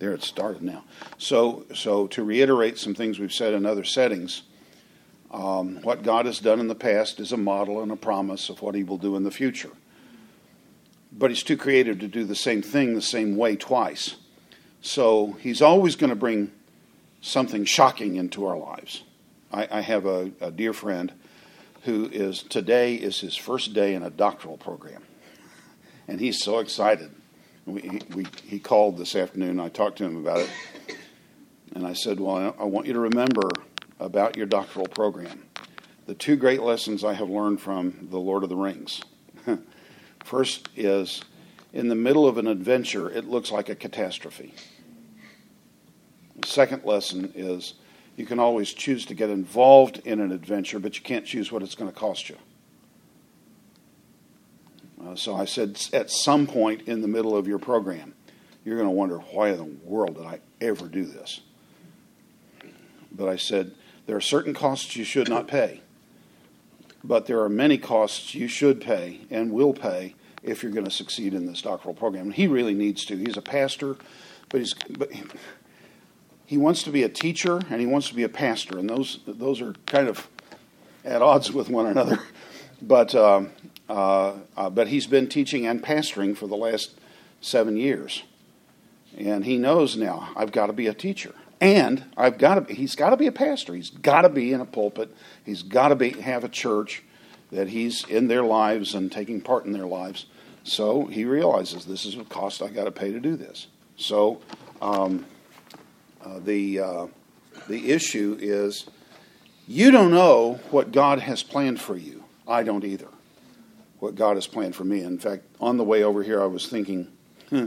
There it started now. So, so to reiterate some things we've said in other settings, um, what God has done in the past is a model and a promise of what He will do in the future. But He's too creative to do the same thing the same way twice. So He's always going to bring something shocking into our lives. I, I have a, a dear friend who is today is his first day in a doctoral program, and he's so excited. We, we, he called this afternoon. I talked to him about it, and I said, "Well, I want you to remember about your doctoral program the two great lessons I have learned from the Lord of the Rings. First is, in the middle of an adventure, it looks like a catastrophe. Second lesson is." You can always choose to get involved in an adventure, but you can't choose what it's going to cost you. Uh, so I said, at some point in the middle of your program, you're going to wonder, why in the world did I ever do this? But I said, there are certain costs you should not pay, but there are many costs you should pay and will pay if you're going to succeed in this doctoral program. And he really needs to. He's a pastor, but he's but he wants to be a teacher and he wants to be a pastor, and those those are kind of at odds with one another. But uh, uh, uh, but he's been teaching and pastoring for the last seven years, and he knows now I've got to be a teacher, and I've got to. He's got to be a pastor. He's got to be in a pulpit. He's got to be have a church that he's in their lives and taking part in their lives. So he realizes this is a cost I got to pay to do this. So. Um, uh, the, uh, the issue is you don't know what God has planned for you. I don't either. What God has planned for me. In fact, on the way over here, I was thinking, hmm,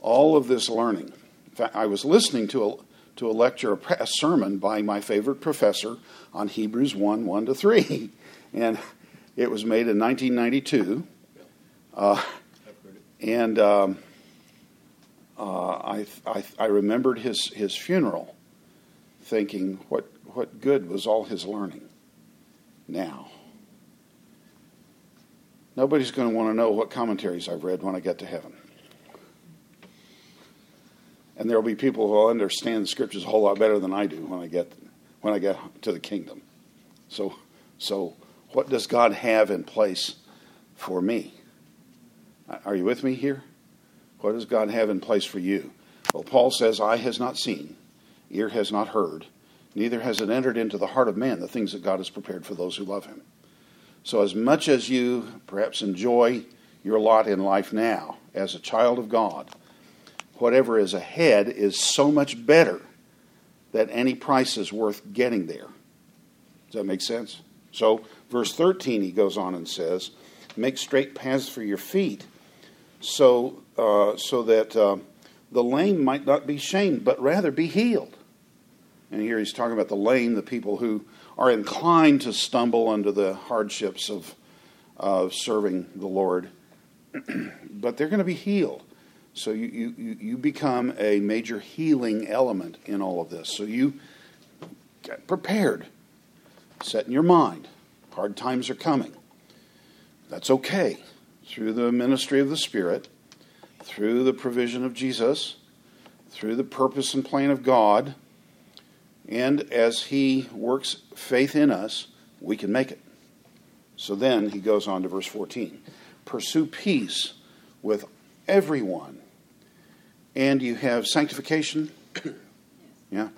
all of this learning. In fact, I was listening to a, to a lecture, a sermon by my favorite professor on Hebrews 1 1 to 3. And it was made in 1992. Uh, and. Um, uh, I, I, I remembered his, his funeral, thinking, what, what good was all his learning now? Nobody's going to want to know what commentaries I've read when I get to heaven. And there will be people who will understand the scriptures a whole lot better than I do when I get when I get to the kingdom. So so what does God have in place for me? Are you with me here? What does God have in place for you? Well, Paul says, Eye has not seen, ear has not heard, neither has it entered into the heart of man the things that God has prepared for those who love him. So, as much as you perhaps enjoy your lot in life now as a child of God, whatever is ahead is so much better that any price is worth getting there. Does that make sense? So, verse 13, he goes on and says, Make straight paths for your feet so, uh, so that uh, the lame might not be shamed, but rather be healed. And here he's talking about the lame, the people who are inclined to stumble under the hardships of, of serving the Lord, but they're going to be healed. So you, you, you become a major healing element in all of this. So you get prepared, set in your mind. Hard times are coming. That's okay through the ministry of the Spirit, through the provision of Jesus, through the purpose and plan of God, and as He works faith in us, we can make it. So then he goes on to verse 14 Pursue peace with everyone, and you have sanctification, yeah,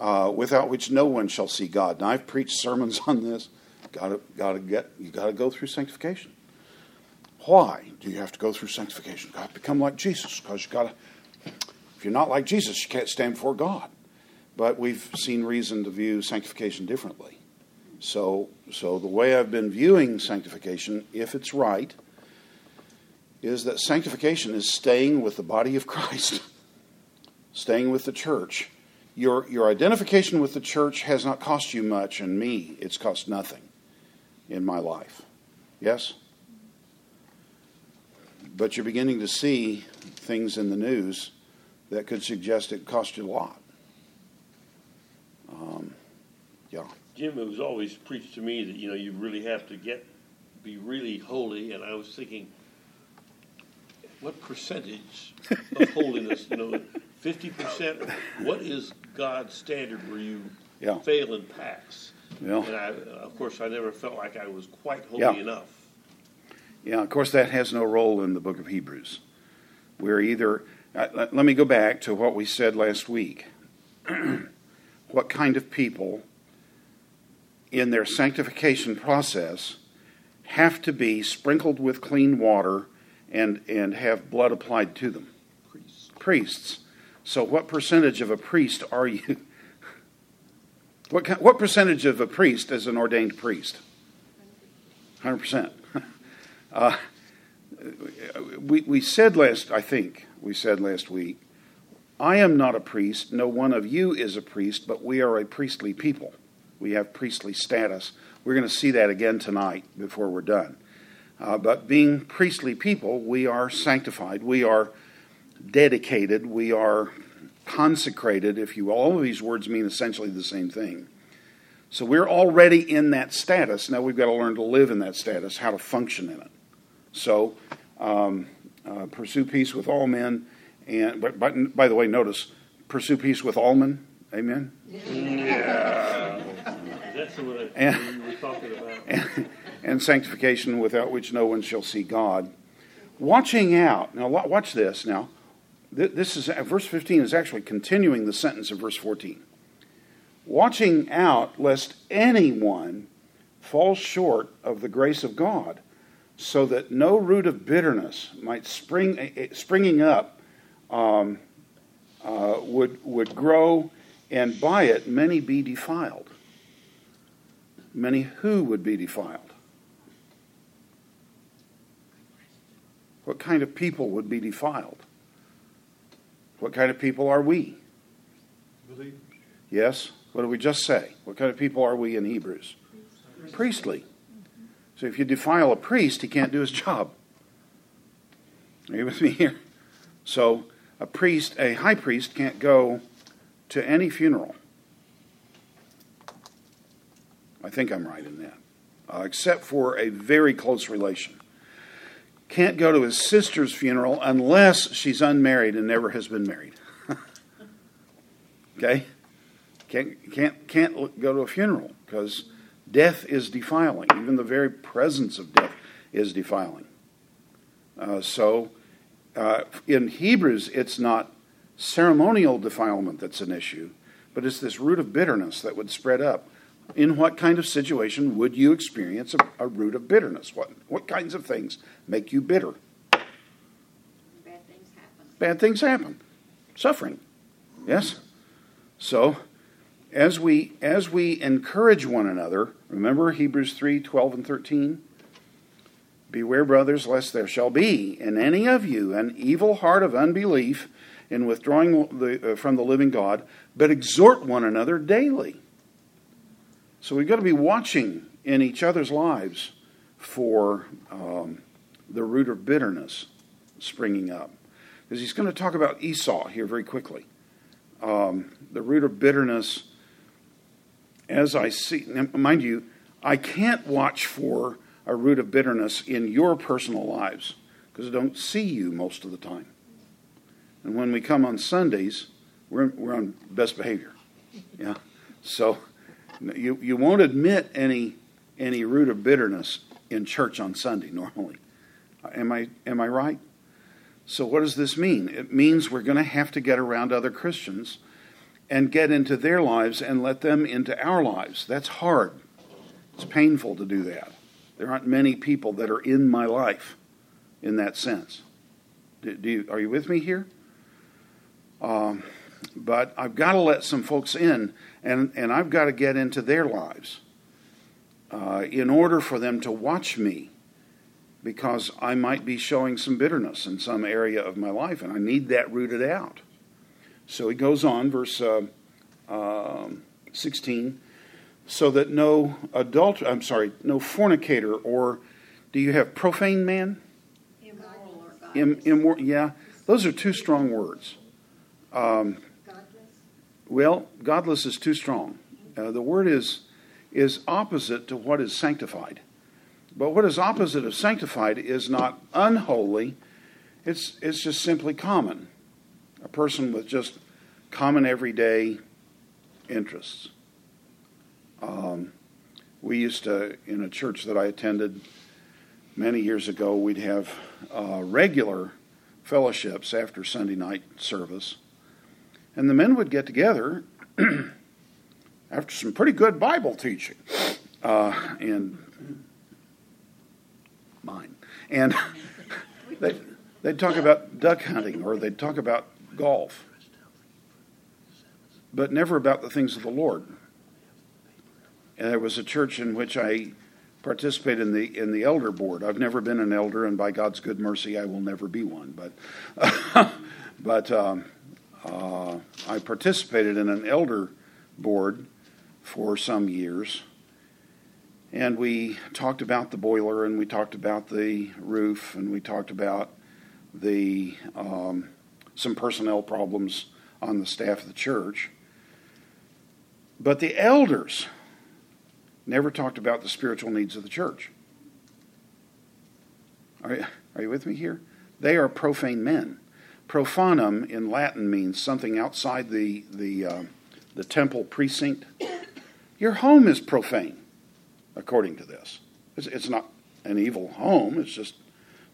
uh, without which no one shall see God. Now I've preached sermons on this. Got to, got to get, you got to go through sanctification. Why do you have to go through sanctification? Got to become like Jesus because you got to. If you're not like Jesus, you can't stand before God. But we've seen reason to view sanctification differently. So, so the way I've been viewing sanctification, if it's right, is that sanctification is staying with the body of Christ, staying with the church. Your, your identification with the church has not cost you much, and me, it's cost nothing in my life. Yes? But you're beginning to see things in the news that could suggest it cost you a lot. Um, yeah. Jim, it was always preached to me that you know you really have to get be really holy, and I was thinking, what percentage of holiness? You know, fifty percent. What is God's standard where you Yeah. fail and pass? Yeah. And I, of course, I never felt like I was quite holy Yeah. enough. Yeah, of course, that has no role in the book of Hebrews. We're either, uh, let, let me go back to what we said last week. what kind of people in their sanctification process have to be sprinkled with clean water and, and have blood applied to them? Priests. Priests. So, what percentage of a priest are you? What, ki- what percentage of a priest is an ordained priest? 100%. Uh, we, we said last, I think, we said last week, I am not a priest, no one of you is a priest, but we are a priestly people. We have priestly status. We're going to see that again tonight before we're done. Uh, but being priestly people, we are sanctified, we are dedicated, we are consecrated, if you will. All of these words mean essentially the same thing. So we're already in that status. Now we've got to learn to live in that status, how to function in it. So um, uh, pursue peace with all men, and but, but by the way, notice pursue peace with all men. Amen. That's what And- we were talking about. and, and sanctification without which no one shall see God. Watching out. Now, watch this. Now, this is uh, verse 15 is actually continuing the sentence of verse 14. Watching out lest anyone fall short of the grace of God, so that no root of bitterness might spring eh, eh, springing up um, uh, would would grow, and by it many be defiled. Many who would be defiled. What kind of people would be defiled? What kind of people are we? Yes? What did we just say? What kind of people are we in Hebrews? Priestly. So if you defile a priest, he can't do his job. Are you with me here? So a priest, a high priest, can't go to any funeral. I think I'm right in that, uh, except for a very close relation. Can't go to his sister's funeral unless she's unmarried and never has been married. okay? Can't, can't, can't go to a funeral because death is defiling. Even the very presence of death is defiling. Uh, so uh, in Hebrews, it's not ceremonial defilement that's an issue, but it's this root of bitterness that would spread up. In what kind of situation would you experience a, a root of bitterness? What, what kinds of things make you bitter? Bad things happen. bad things happen. Suffering. Yes? So as we as we encourage one another, remember Hebrews 3, 12 and 13? Beware, brothers, lest there shall be in any of you an evil heart of unbelief in withdrawing the, uh, from the living God, but exhort one another daily. So we've got to be watching in each other's lives for um, the root of bitterness springing up because he's going to talk about Esau here very quickly. Um, the root of bitterness, as I see, mind you, I can't watch for a root of bitterness in your personal lives because I don't see you most of the time. And when we come on Sundays, we're, we're on best behavior. Yeah. So you, you won't admit any, any root of bitterness in church on Sunday normally. Am I, am I right? So, what does this mean? It means we're going to have to get around other Christians and get into their lives and let them into our lives. That's hard. It's painful to do that. There aren't many people that are in my life in that sense. Do, do you, are you with me here? Um, but I've got to let some folks in, and, and I've got to get into their lives uh, in order for them to watch me because I might be showing some bitterness in some area of my life, and I need that rooted out. So he goes on, verse uh, um 16, so that no adulter, I'm sorry, no fornicator, or do you have profane man? Immoral or godless. immor- yeah, those are two strong words. Um, Godless? well, godless is too strong. Uh, the word is is opposite to what is sanctified. But what is opposite of sanctified is not unholy. It's it's just simply common. a person with just common everyday interests. Um, we used to, in a church that I attended many years ago, we'd have uh, regular fellowships after Sunday night service. And the men would get together after some pretty good Bible teaching. Uh, and mine. And they, they'd talk about duck hunting or they'd talk about golf, but never about the things of the Lord. And there was a church in which I participated in the in the elder board. I've never been an elder, and by God's good mercy, I will never be one. But but um, uh, I participated in an elder board for some years, and we talked about the boiler, and we talked about the roof, and we talked about the um, some personnel problems on the staff of the church. But the elders never talked about the spiritual needs of the church. Are you, are you with me here? They are profane men. Profanum in Latin means something outside the, the, uh, the temple precinct. Your home is profane, according to this. It's, it's not an evil home, it's just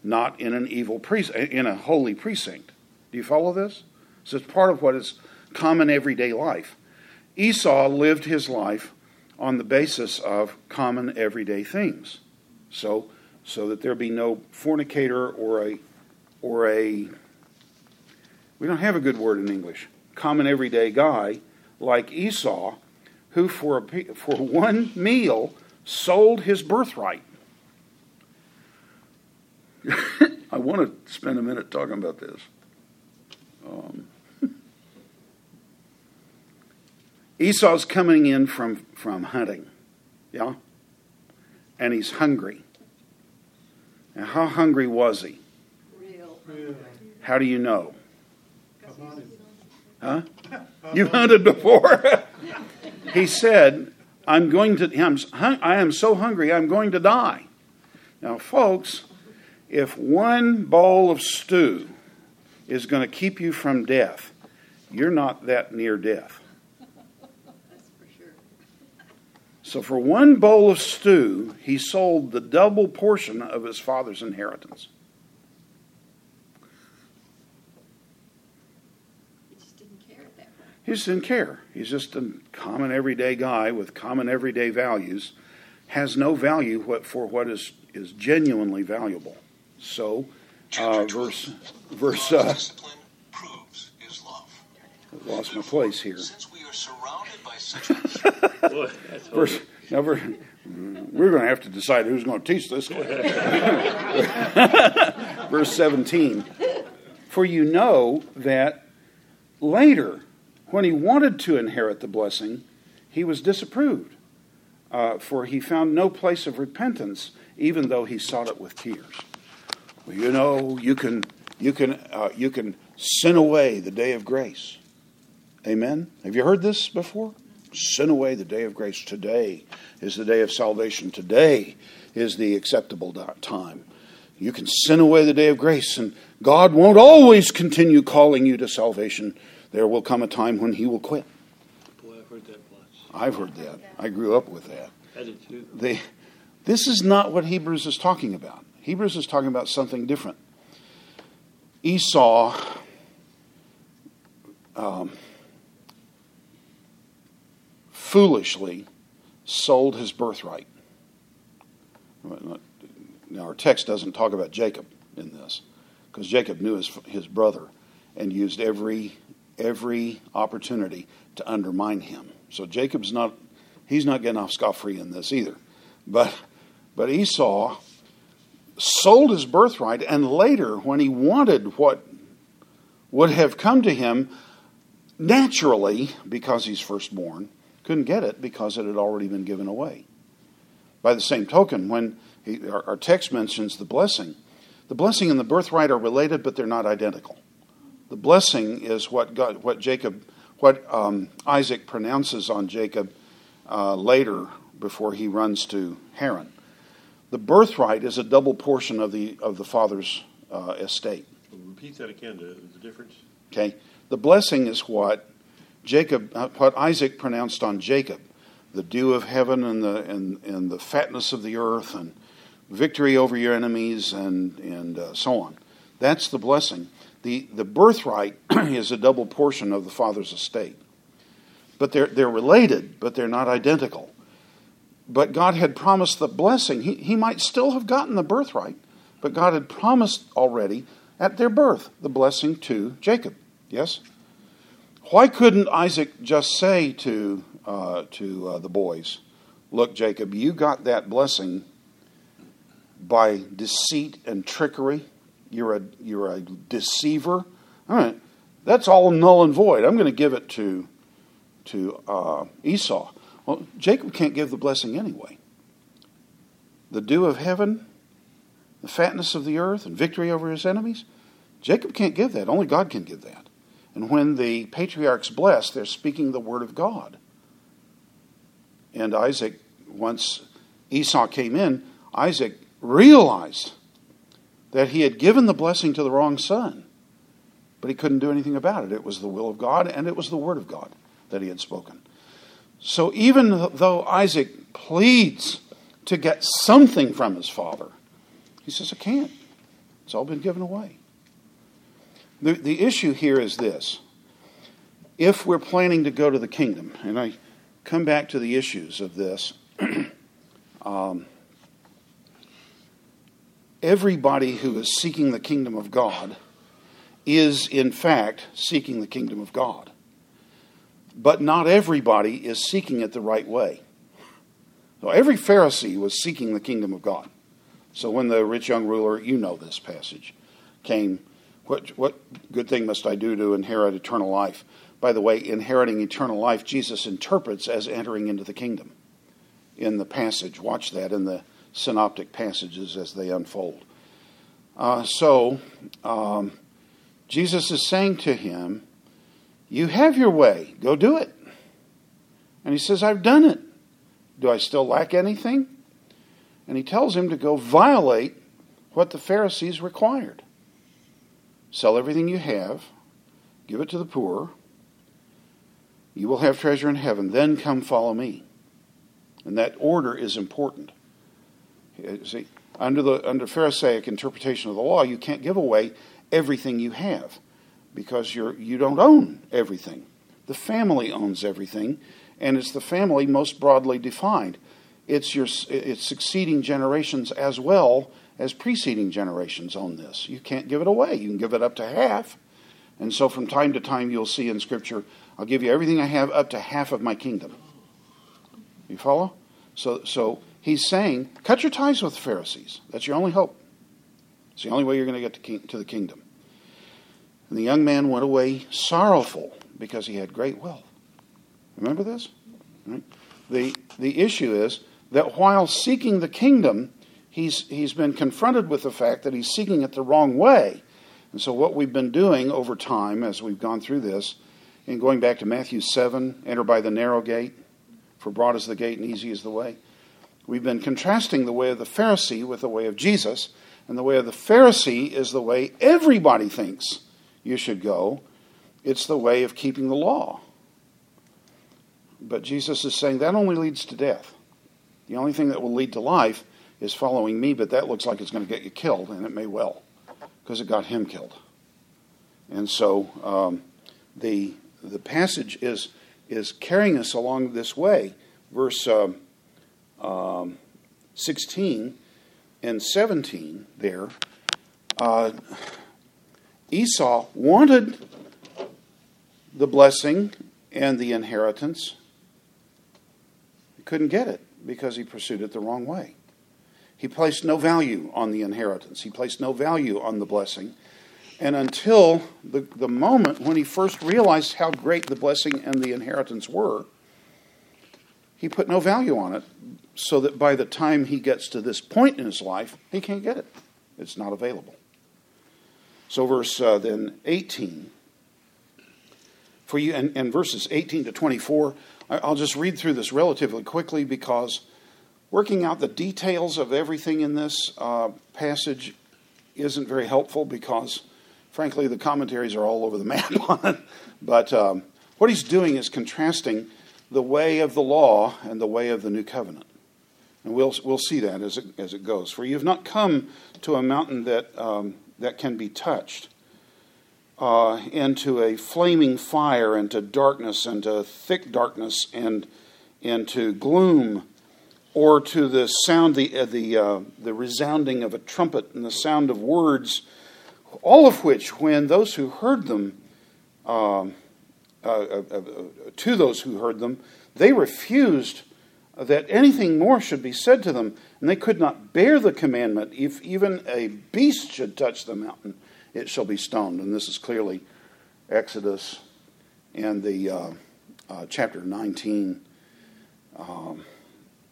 not in an evil precinct, in a holy precinct. Do you follow this? So it's part of what is common everyday life. Esau lived his life on the basis of common everyday things. So, so that there be no fornicator or a, or a, we don't have a good word in English, common everyday guy like Esau, who for, a, for one meal sold his birthright. I want to spend a minute talking about this. Um, Esau's coming in from, from hunting, yeah? And he's hungry. Now, how hungry was he? Real. How do you know? Huh? You've hunted before. he said, I'm going to, I'm, I am so hungry, I'm going to die. Now, folks, if one bowl of stew is going to keep you from death, you're not that near death. That's for sure. So, for one bowl of stew, he sold the double portion of his father's inheritance. He just didn't care at that point. He just didn't care. He's just a common everyday guy with common everyday values, has no value for what is, is genuinely valuable. So, uh, verse, verse, uh, discipline proves his love. I lost my place here. Since surrounded by such a Boy, that's Verse, now we're, we're going to have to decide who's going to teach this. Verse 17. For you know that later, when he wanted to inherit the blessing, he was disapproved, uh, for he found no place of repentance, even though he sought it with tears. Well, you know, you can, you can, uh, you can sin away the day of grace. Amen. Have you heard this before? Sin away the day of grace. Today is the day of salvation. Today is the acceptable time. You can sin away the day of grace, and God won't always continue calling you to salvation. There will come a time when He will quit. boy, I've heard that once. I've heard that. I grew up with that. I did too. They, this is not what Hebrews is talking about. Hebrews is talking about something different. Esau um, foolishly sold his birthright. Now, our text doesn't talk about Jacob in this because Jacob knew his, his brother and used every, every opportunity to undermine him. So Jacob's not, he's not getting off scot free in this either. But, but Esau sold his birthright, and later, when he wanted what would have come to him naturally because he's firstborn, couldn't get it because it had already been given away. By the same token, when he, our, our text mentions the blessing, the blessing and the birthright are related, but they're not identical. The blessing is what God, what Jacob, what um, Isaac pronounces on Jacob uh, later before he runs to Haran. The birthright is a double portion of the of the father's uh, estate. Repeat that again, the, the difference? Okay, the blessing is what Jacob, uh, what Isaac pronounced on Jacob, the dew of heaven and the and, and the fatness of the earth and victory over your enemies and and uh, so on. That's the blessing. the The birthright is a double portion of the father's estate, but they're they're related, but they're not identical. But God had promised the blessing. He he might still have gotten the birthright, but God had promised already at their birth the blessing to Jacob. Yes. Why couldn't Isaac just say to uh, to uh, the boys, "Look, Jacob, you got that blessing by deceit and trickery. You're a you're a deceiver. All right, that's all null and void. I'm going to give it to to uh, Esau. Well, Jacob can't give the blessing anyway. The dew of heaven, the fatness of the earth, and victory over his enemies. Jacob can't give that. Only God can give that. And when the patriarchs bless, they're speaking the word of God. And Isaac, once Esau came in, Isaac realized that he had given the blessing to the wrong son, but he couldn't do anything about it. It was the will of God and it was the word of God that he had spoken. So even though Isaac pleads to get something from his father, he says, I can't. It's all been given away. The, the issue here is this if we're planning to go to the kingdom, and I come back to the issues of this, um, everybody who is seeking the kingdom of God is, in fact, seeking the kingdom of God. But not everybody is seeking it the right way. So every Pharisee was seeking the kingdom of God. So when the rich young ruler, you know this passage, came, what, what good thing must I do to inherit eternal life? By the way, inheriting eternal life, Jesus interprets as entering into the kingdom in the passage. Watch that in the synoptic passages as they unfold. Uh, so, um, Jesus is saying to him, You have your way, go do it. And he says, I've done it. Do I still lack anything? And he tells him to go violate what the Pharisees required sell everything you have, give it to the poor, you will have treasure in heaven, then come follow me. And that order is important. Uh, see, under the under Pharisaic interpretation of the law, you can't give away everything you have because you're you don't own everything. The family owns everything, and it's the family most broadly defined. It's your it's succeeding generations as well as preceding generations own this. You can't give it away. You can give it up to half. And so from time to time you'll see in scripture, I'll give you everything I have up to half of my kingdom. You follow? So so he's saying, cut your ties with the Pharisees. That's your only hope. It's the only way you're going to get to the kingdom. And the young man went away sorrowful because he had great wealth. Remember this? Right? The, the issue is that while seeking the kingdom, he's, he's been confronted with the fact that he's seeking it the wrong way. And so, what we've been doing over time as we've gone through this, and going back to Matthew 7, enter by the narrow gate, for broad is the gate and easy is the way. We've been contrasting the way of the Pharisee with the way of Jesus, and the way of the Pharisee is the way everybody thinks you should go. It's the way of keeping the law. But Jesus is saying that only leads to death. The only thing that will lead to life is following me, but that looks like it's going to get you killed, and it may well, because it got him killed. And so um, the the passage is is carrying us along this way. Verse um, um, 16 and 17 there, uh, Esau wanted the blessing and the inheritance. He couldn't get it because he pursued it the wrong way. He placed no value on the inheritance, he placed no value on the blessing. And until the, the moment when he first realized how great the blessing and the inheritance were, he put no value on it, so that by the time he gets to this point in his life, he can't get it. It's not available. So, verse uh, then 18. For you, and, and verses 18 to 24, I'll just read through this relatively quickly because working out the details of everything in this uh, passage isn't very helpful because frankly, the commentaries are all over the map on it. But um, what he's doing is contrasting the way of the law and the way of the new covenant. And we'll, we'll see that as it, as it goes. For you have not come to a mountain that, um, that can be touched, uh, into a flaming fire, into darkness, into thick darkness, and into gloom, or to the sound, the, uh, the, uh, the resounding of a trumpet and the sound of words, all of which, when those who heard them, um, uh, uh, uh, to those who heard them, they refused that anything more should be said to them, and they could not bear the commandment. If even a beast should touch the mountain, it shall be stoned. And this is clearly Exodus and the uh, chapter 19, um,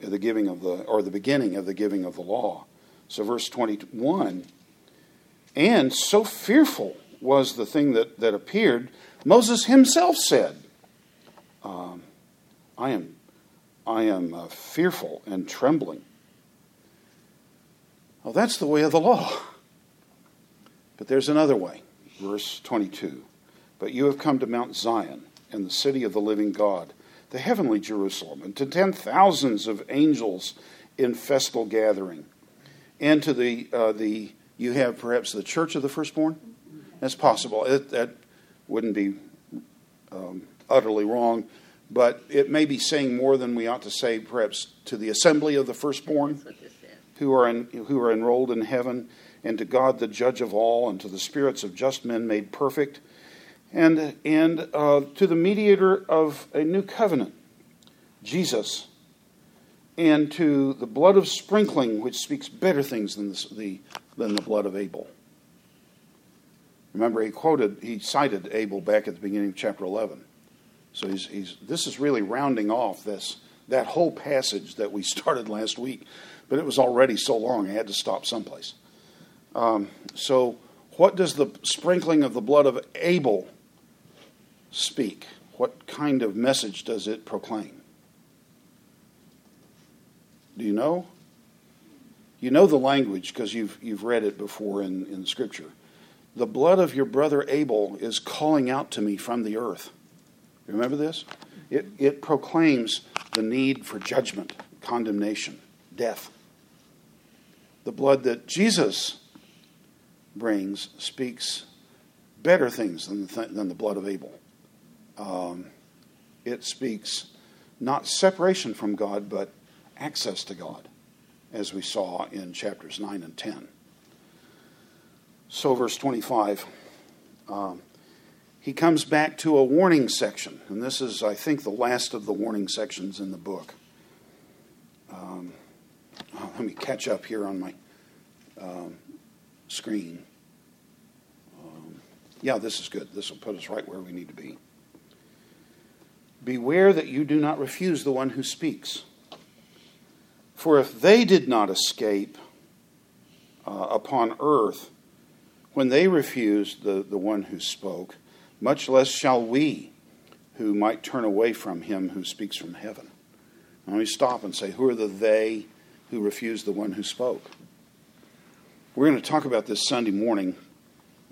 the giving of the, or the beginning of the giving of the law. So, verse 21 And so fearful was the thing that, that appeared, Moses himself said, um, I am, I am uh, fearful and trembling. Well, that's the way of the law. But there's another way. Verse 22 But you have come to Mount Zion and the city of the living God, the heavenly Jerusalem, and to ten thousands of angels in festal gathering, and to the, uh, the you have perhaps the church of the firstborn? That's possible. It, that wouldn't be um, utterly wrong, but it may be saying more than we ought to say, perhaps, to the assembly of the firstborn That's what this says. who are, in, who are enrolled in heaven, and to God the judge of all, and to the spirits of just men made perfect, and, and uh, to the mediator of a new covenant, Jesus, and to the blood of sprinkling, which speaks better things than the, the, than the blood of Abel. Remember, he quoted, he cited Abel back at the beginning of chapter 11. So he's, he's, this is really rounding off this, that whole passage that we started last week, but it was already so long I had to stop someplace. Um, so, what does the sprinkling of the blood of Abel speak? What kind of message does it proclaim? Do you know? You know the language because you've, you've read it before in, in Scripture. The blood of your brother Abel is calling out to me from the earth. Remember this? It, it proclaims the need for judgment, condemnation, death. The blood that Jesus brings speaks better things than the, th- than the blood of Abel. Um, it speaks not separation from God, but access to God, as we saw in chapters 9 and 10. So, verse 25, um, he comes back to a warning section, and this is, I think, the last of the warning sections in the book. Um, oh, let me catch up here on my um, screen. Um, yeah, this is good. This will put us right where we need to be. Beware that you do not refuse the one who speaks. For if they did not escape uh, upon earth when they refused the, the one who spoke, much less shall we who might turn away from him who speaks from heaven. Let me stop and say, who are the they who refused the one who spoke? We're going to talk about this Sunday morning.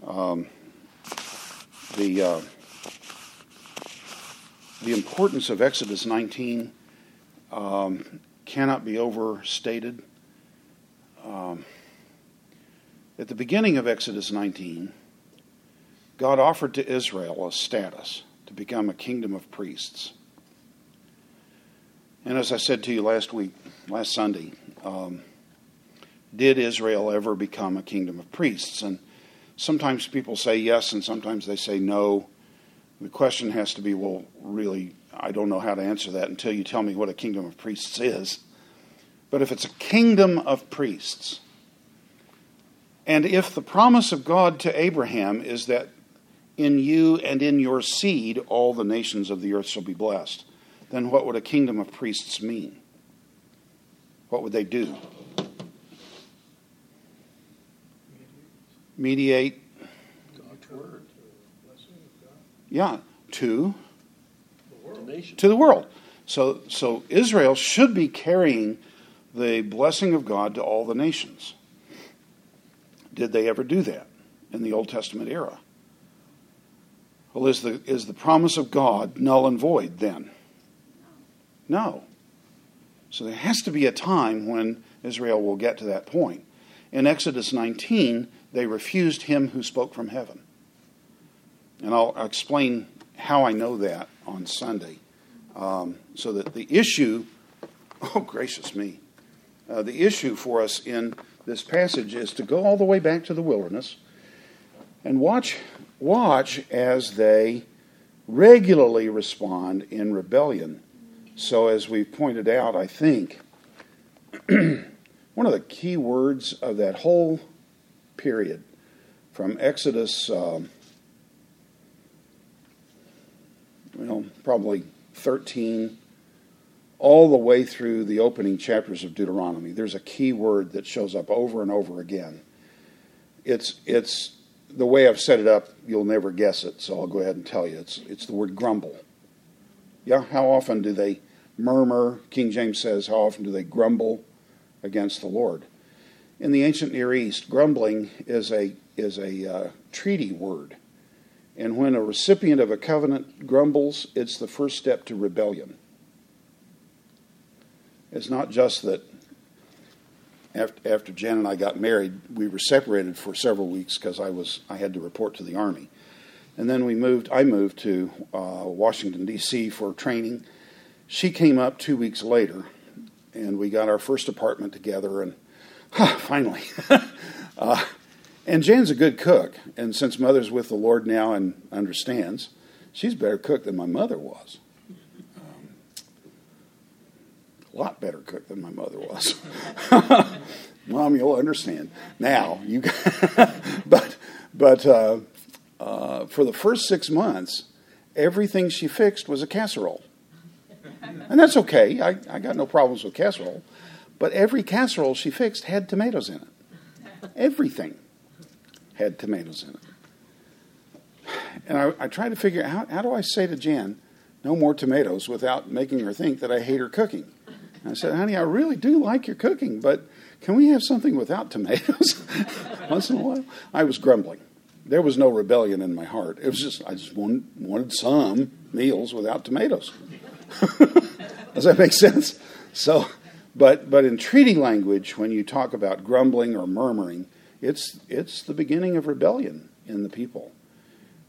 Um, the uh, the importance of Exodus 19 um, cannot be overstated. Um, at the beginning of Exodus 19, God offered to Israel a status to become a kingdom of priests. And as I said to you last week, last Sunday, um, did Israel ever become a kingdom of priests? And sometimes people say yes, and sometimes they say no. The question has to be well, really, I don't know how to answer that until you tell me what a kingdom of priests is. But if it's a kingdom of priests, and if the promise of God to Abraham is that in you and in your seed all the nations of the earth shall be blessed, then what would a kingdom of priests mean? What would they do? Mediate God's word. Yeah, to The nation. to the world. So so Israel should be carrying the blessing of God to all the nations. Did they ever do that? in the Old Testament era. Well, is the, is the promise of God null and void then? No. So there has to be a time when Israel will get to that point. In Exodus 19, they refused him who spoke from heaven. And I'll, explain how I know that on Sunday. Um, so that the issue, oh, gracious me, uh, the issue for us in this passage is to go all the way back to the wilderness and watch, watch as they regularly respond in rebellion. So, as we pointed out, I think one of the key words of that whole period from Exodus, um, well, probably 13 all the way through the opening chapters of Deuteronomy. There's a key word that shows up over and over again. It's, it's the way I've set it up, you'll never guess it, so I'll go ahead and tell you. It's, it's the word grumble. Yeah, how often do they murmur? King James says, how often do they grumble against the Lord? In the ancient Near East, grumbling is a, is a uh, treaty word. And when a recipient of a covenant grumbles, it's the first step to rebellion. It's not just that after, after Jen and I got married, we were separated for several weeks because I was I had to report to the army, and then we moved. I moved to uh, Washington D.C. for training. She came up two weeks later, and we got our first apartment together, and huh, finally. uh, and Jan's a good cook, and since Mother's with the Lord now and understands, she's a better cook than my mother was. a lot better cook than my mother was. Mom, you'll understand now. You, but but uh, uh, for the first six months, everything she fixed was a casserole, and that's okay. I, I got no problems with casserole, but every casserole she fixed had tomatoes in it. Everything had tomatoes in it. And I, I tried to figure out how, how do I say to Jan, no more tomatoes without making her think that I hate her cooking. I said, honey, I really do like your cooking, but can we have something without tomatoes once in a while? I was grumbling. There was no rebellion in my heart. It was just, I just wanted, wanted some meals without tomatoes. Does that make sense? So, but, but in treaty language, when you talk about grumbling or murmuring, it's, it's the beginning of rebellion in the people.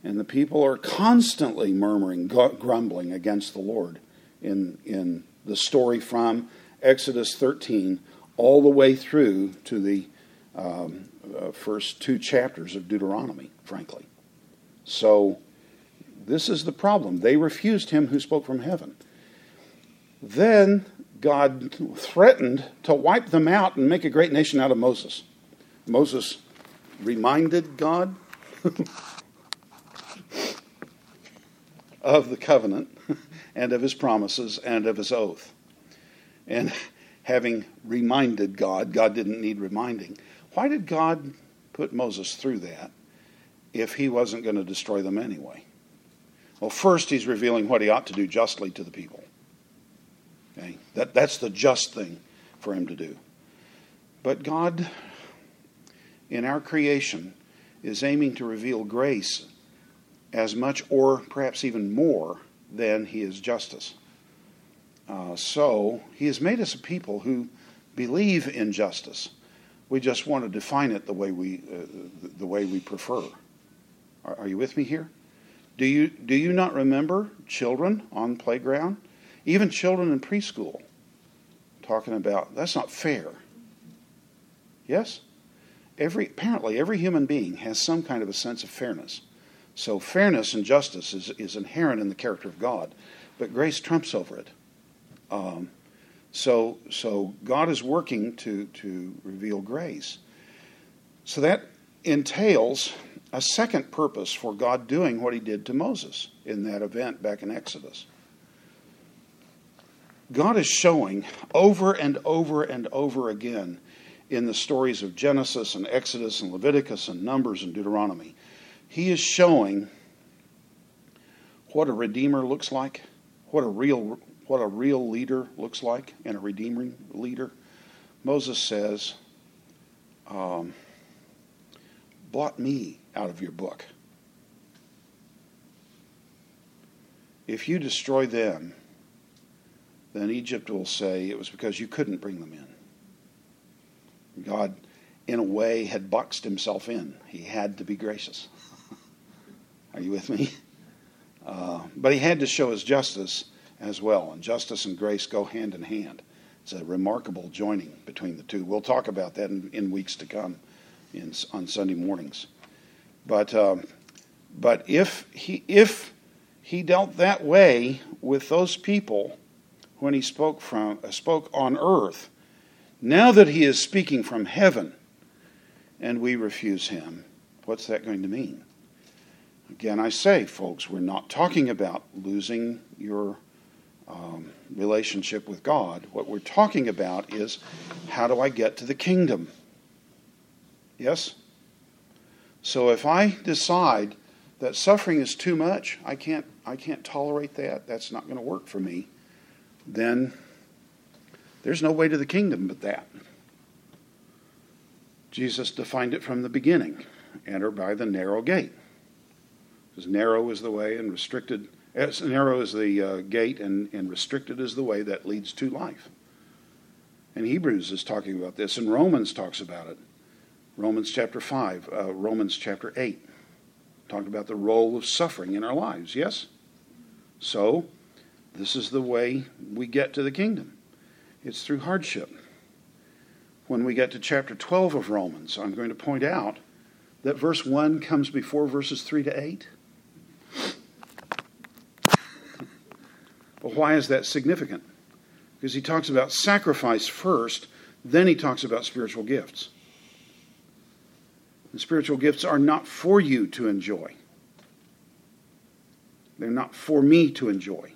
And the people are constantly murmuring, grumbling against the Lord in, in the story from Exodus 13 all the way through to the um, uh, first two chapters of Deuteronomy, frankly. So, this is the problem. They refused him who spoke from heaven. Then God threatened to wipe them out and make a great nation out of Moses. Moses reminded God of the covenant and of his promises and of his oath. And having reminded God, God didn't need reminding. Why did God put Moses through that if he wasn't going to destroy them anyway? Well, first, he's revealing what he ought to do justly to the people. Okay? That, that's the just thing for him to do. But God, in our creation, is aiming to reveal grace as much or perhaps even more than he is justice. Uh, so he has made us a people who believe in justice. We just want to define it the way we, uh, the way we prefer. Are, are, you with me here? Do you, do you not remember children on playground? Even children in preschool talking about that's not fair. Yes? Every, apparently, every human being has some kind of a sense of fairness. So fairness and justice is, is inherent in the character of God, but grace trumps over it. Um, so, so God is working to, to reveal grace. So that entails a second purpose for God doing what he did to Moses in that event back in Exodus. God is showing over and over and over again in the stories of Genesis and Exodus and Leviticus and Numbers and Deuteronomy he is showing what a redeemer looks like, what a real what a real leader looks like, and a redeeming leader. Moses says, um, "Blot me out of your book. If you destroy them, then Egypt will say it was because you couldn't bring them in. God, in a way, had boxed himself in. He had to be gracious. Are you with me? Uh, but he had to show his justice as well, and justice and grace go hand in hand. It's a remarkable joining between the two. We'll talk about that in, in weeks to come in, on Sunday mornings. But, um, but if, he, if he dealt that way with those people when he spoke, from, uh, spoke on earth, now that he is speaking from heaven and we refuse him, what's that going to mean? Again, I say, folks, we're not talking about losing your um, relationship with God. What we're talking about is how do I get to the kingdom? Yes? So if I decide that suffering is too much, I can't, I can't tolerate that, that's not going to work for me, then there's no way to the kingdom but that. Jesus defined it from the beginning enter by the narrow gate. Because narrow is the way and restricted as narrow is the uh, gate, and, and restricted is the way that leads to life. And Hebrews is talking about this, and Romans talks about it. Romans chapter 5, uh, Romans chapter 8, talked about the role of suffering in our lives, yes? So, this is the way we get to the kingdom it's through hardship. When we get to chapter 12 of Romans, I'm going to point out that verse 1 comes before verses 3 to 8. But why is that significant? Because he talks about sacrifice first, then he talks about spiritual gifts. And spiritual gifts are not for you to enjoy, they're not for me to enjoy.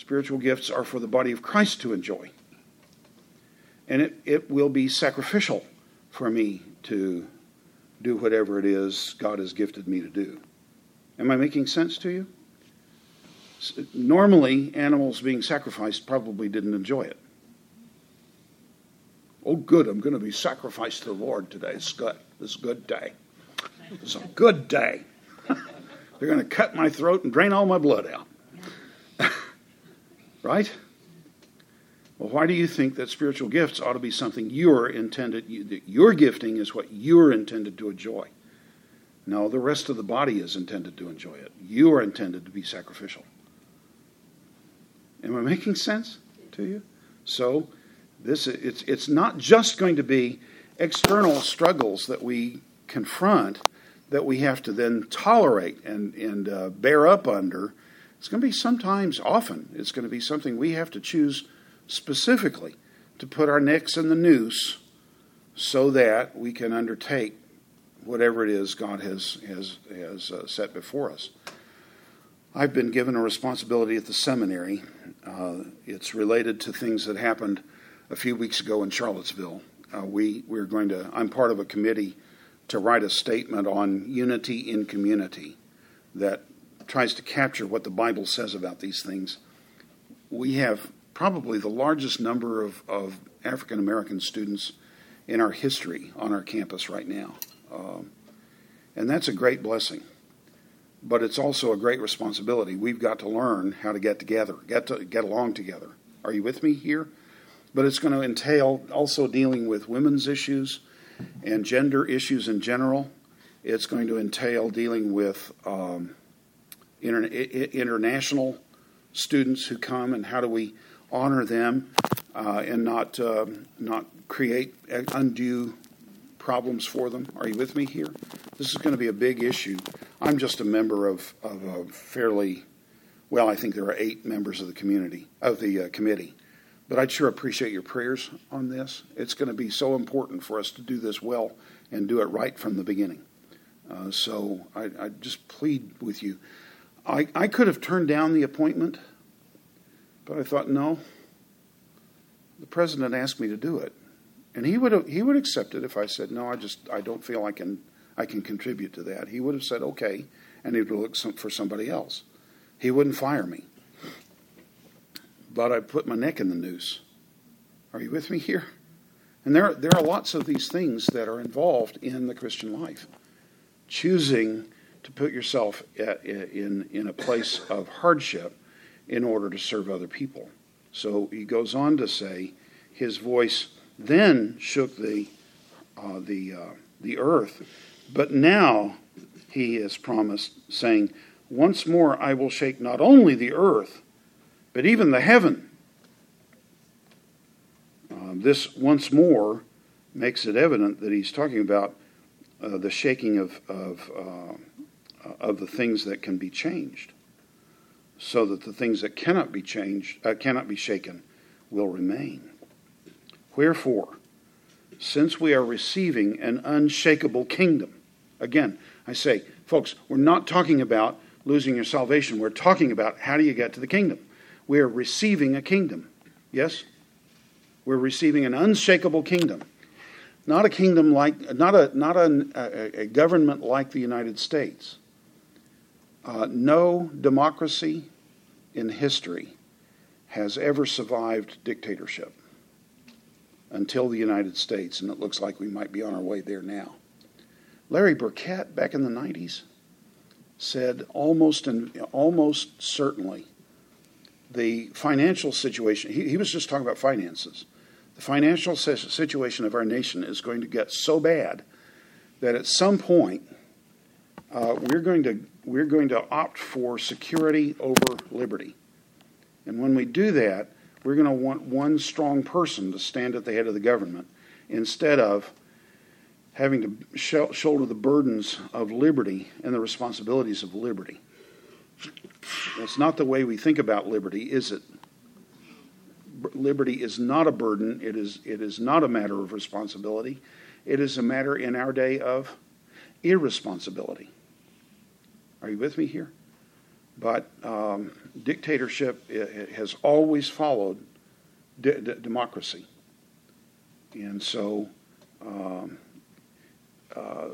Spiritual gifts are for the body of Christ to enjoy. And it, it will be sacrificial for me to do whatever it is God has gifted me to do. Am I making sense to you? Normally, animals being sacrificed probably didn't enjoy it. Oh, good, I'm going to be sacrificed to the Lord today. It's good. It's a good day. It's a good day. They're going to cut my throat and drain all my blood out. Right? Well, why do you think that spiritual gifts ought to be something you're intended, that your gifting is what you're intended to enjoy? No, the rest of the body is intended to enjoy it. You are intended to be sacrificial. Am I making sense to you? So, this it's it's not just going to be external struggles that we confront that we have to then tolerate and and uh, bear up under. It's going to be sometimes, often, it's going to be something we have to choose specifically to put our necks in the noose so that we can undertake whatever it is God has has has uh, set before us. I've been given a responsibility at the seminary. Uh, it's related to things that happened a few weeks ago in Charlottesville. Uh, we we're going to. I'm part of a committee to write a statement on unity in community that tries to capture what the Bible says about these things. We have probably the largest number of, of African American students in our history on our campus right now. Um, and that's a great blessing but it's also a great responsibility. We've got to learn how to get together, get to get along together. Are you with me here? But it's going to entail also dealing with women's issues and gender issues in general. It's going to entail dealing with um, international students who come and how do we honor them uh, and not uh, not create undue problems for them. Are you with me here? This is going to be a big issue. I'm just a member of, of a fairly, well, I think there are eight members of the community, of the uh, committee. But I'd sure appreciate your prayers on this. It's going to be so important for us to do this well and do it right from the beginning. Uh, so I, I, just plead with you. I, I could have turned down the appointment, but I thought, no. The president asked me to do it, and he would have, he would accept it if I said no. I just I don't feel I can I can contribute to that. He would have said, okay, and he would look some, for somebody else. He wouldn't fire me. But I put my neck in the noose. Are you with me here? And there, there are lots of these things that are involved in the Christian life. choosing to put yourself at, in, in a place of hardship in order to serve other people. So he goes on to say, his voice then shook the, uh, the, uh, the earth, but now he has promised, saying, Once more I will shake not only the earth, but even the heaven. Uh, this once more makes it evident that he's talking about uh, the shaking of, of, uh, of the things that can be changed, so that the things that cannot be changed, uh, cannot be shaken, will remain. Wherefore, since we are receiving an unshakable kingdom, again, I say, folks, we're not talking about losing your salvation. We're talking about how do you get to the kingdom. We are receiving a kingdom. Yes? We're receiving an unshakable kingdom. Not a kingdom like, not a, not a, a, a government like the United States. Uh, no democracy in history has ever survived dictatorship until the United States, and it looks like we might be on our way there now. Larry Burkett, back in the 90s, said almost and almost certainly the financial situation, he, he was just talking about finances. The financial situation of our nation is going to get so bad that at some point uh, we're going to we're going to opt for security over liberty. And when we do that, we're going to want one strong person to stand at the head of the government instead of having to sh- shoulder the burdens of liberty and the responsibilities of liberty. That's not the way we think about liberty, is it? Liberty is not a burden. It is, it is not a matter of responsibility. It is a matter in our day of irresponsibility. Are you with me here? But um, dictatorship has always followed de- de- democracy. And so um, uh,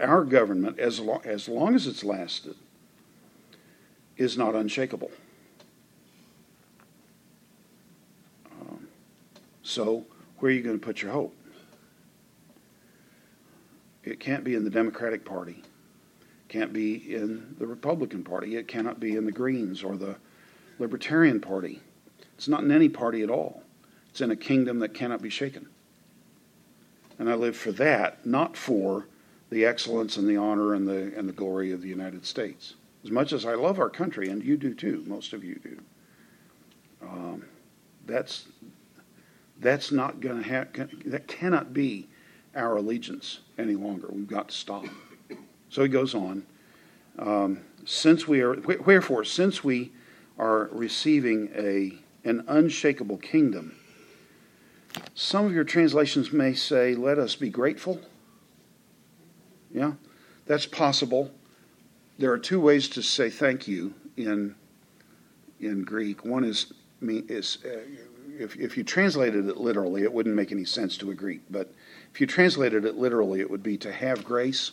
our government, as, lo- as long as it's lasted, is not unshakable. Um, so, where are you going to put your hope? It can't be in the Democratic Party can't be in the Republican Party. It cannot be in the Greens or the Libertarian Party. It's not in any party at all. It's in a kingdom that cannot be shaken. And I live for that, not for the excellence and the honor and the, and the glory of the United States. As much as I love our country, and you do too, most of you do, um, that's, that's not going to have, that cannot be our allegiance any longer. We've got to stop. So he goes on. Um, since we are, wherefore, since we are receiving a an unshakable kingdom, some of your translations may say, "Let us be grateful." Yeah, that's possible. There are two ways to say thank you in in Greek. One is is uh, if if you translated it literally, it wouldn't make any sense to a Greek. But if you translated it literally, it would be to have grace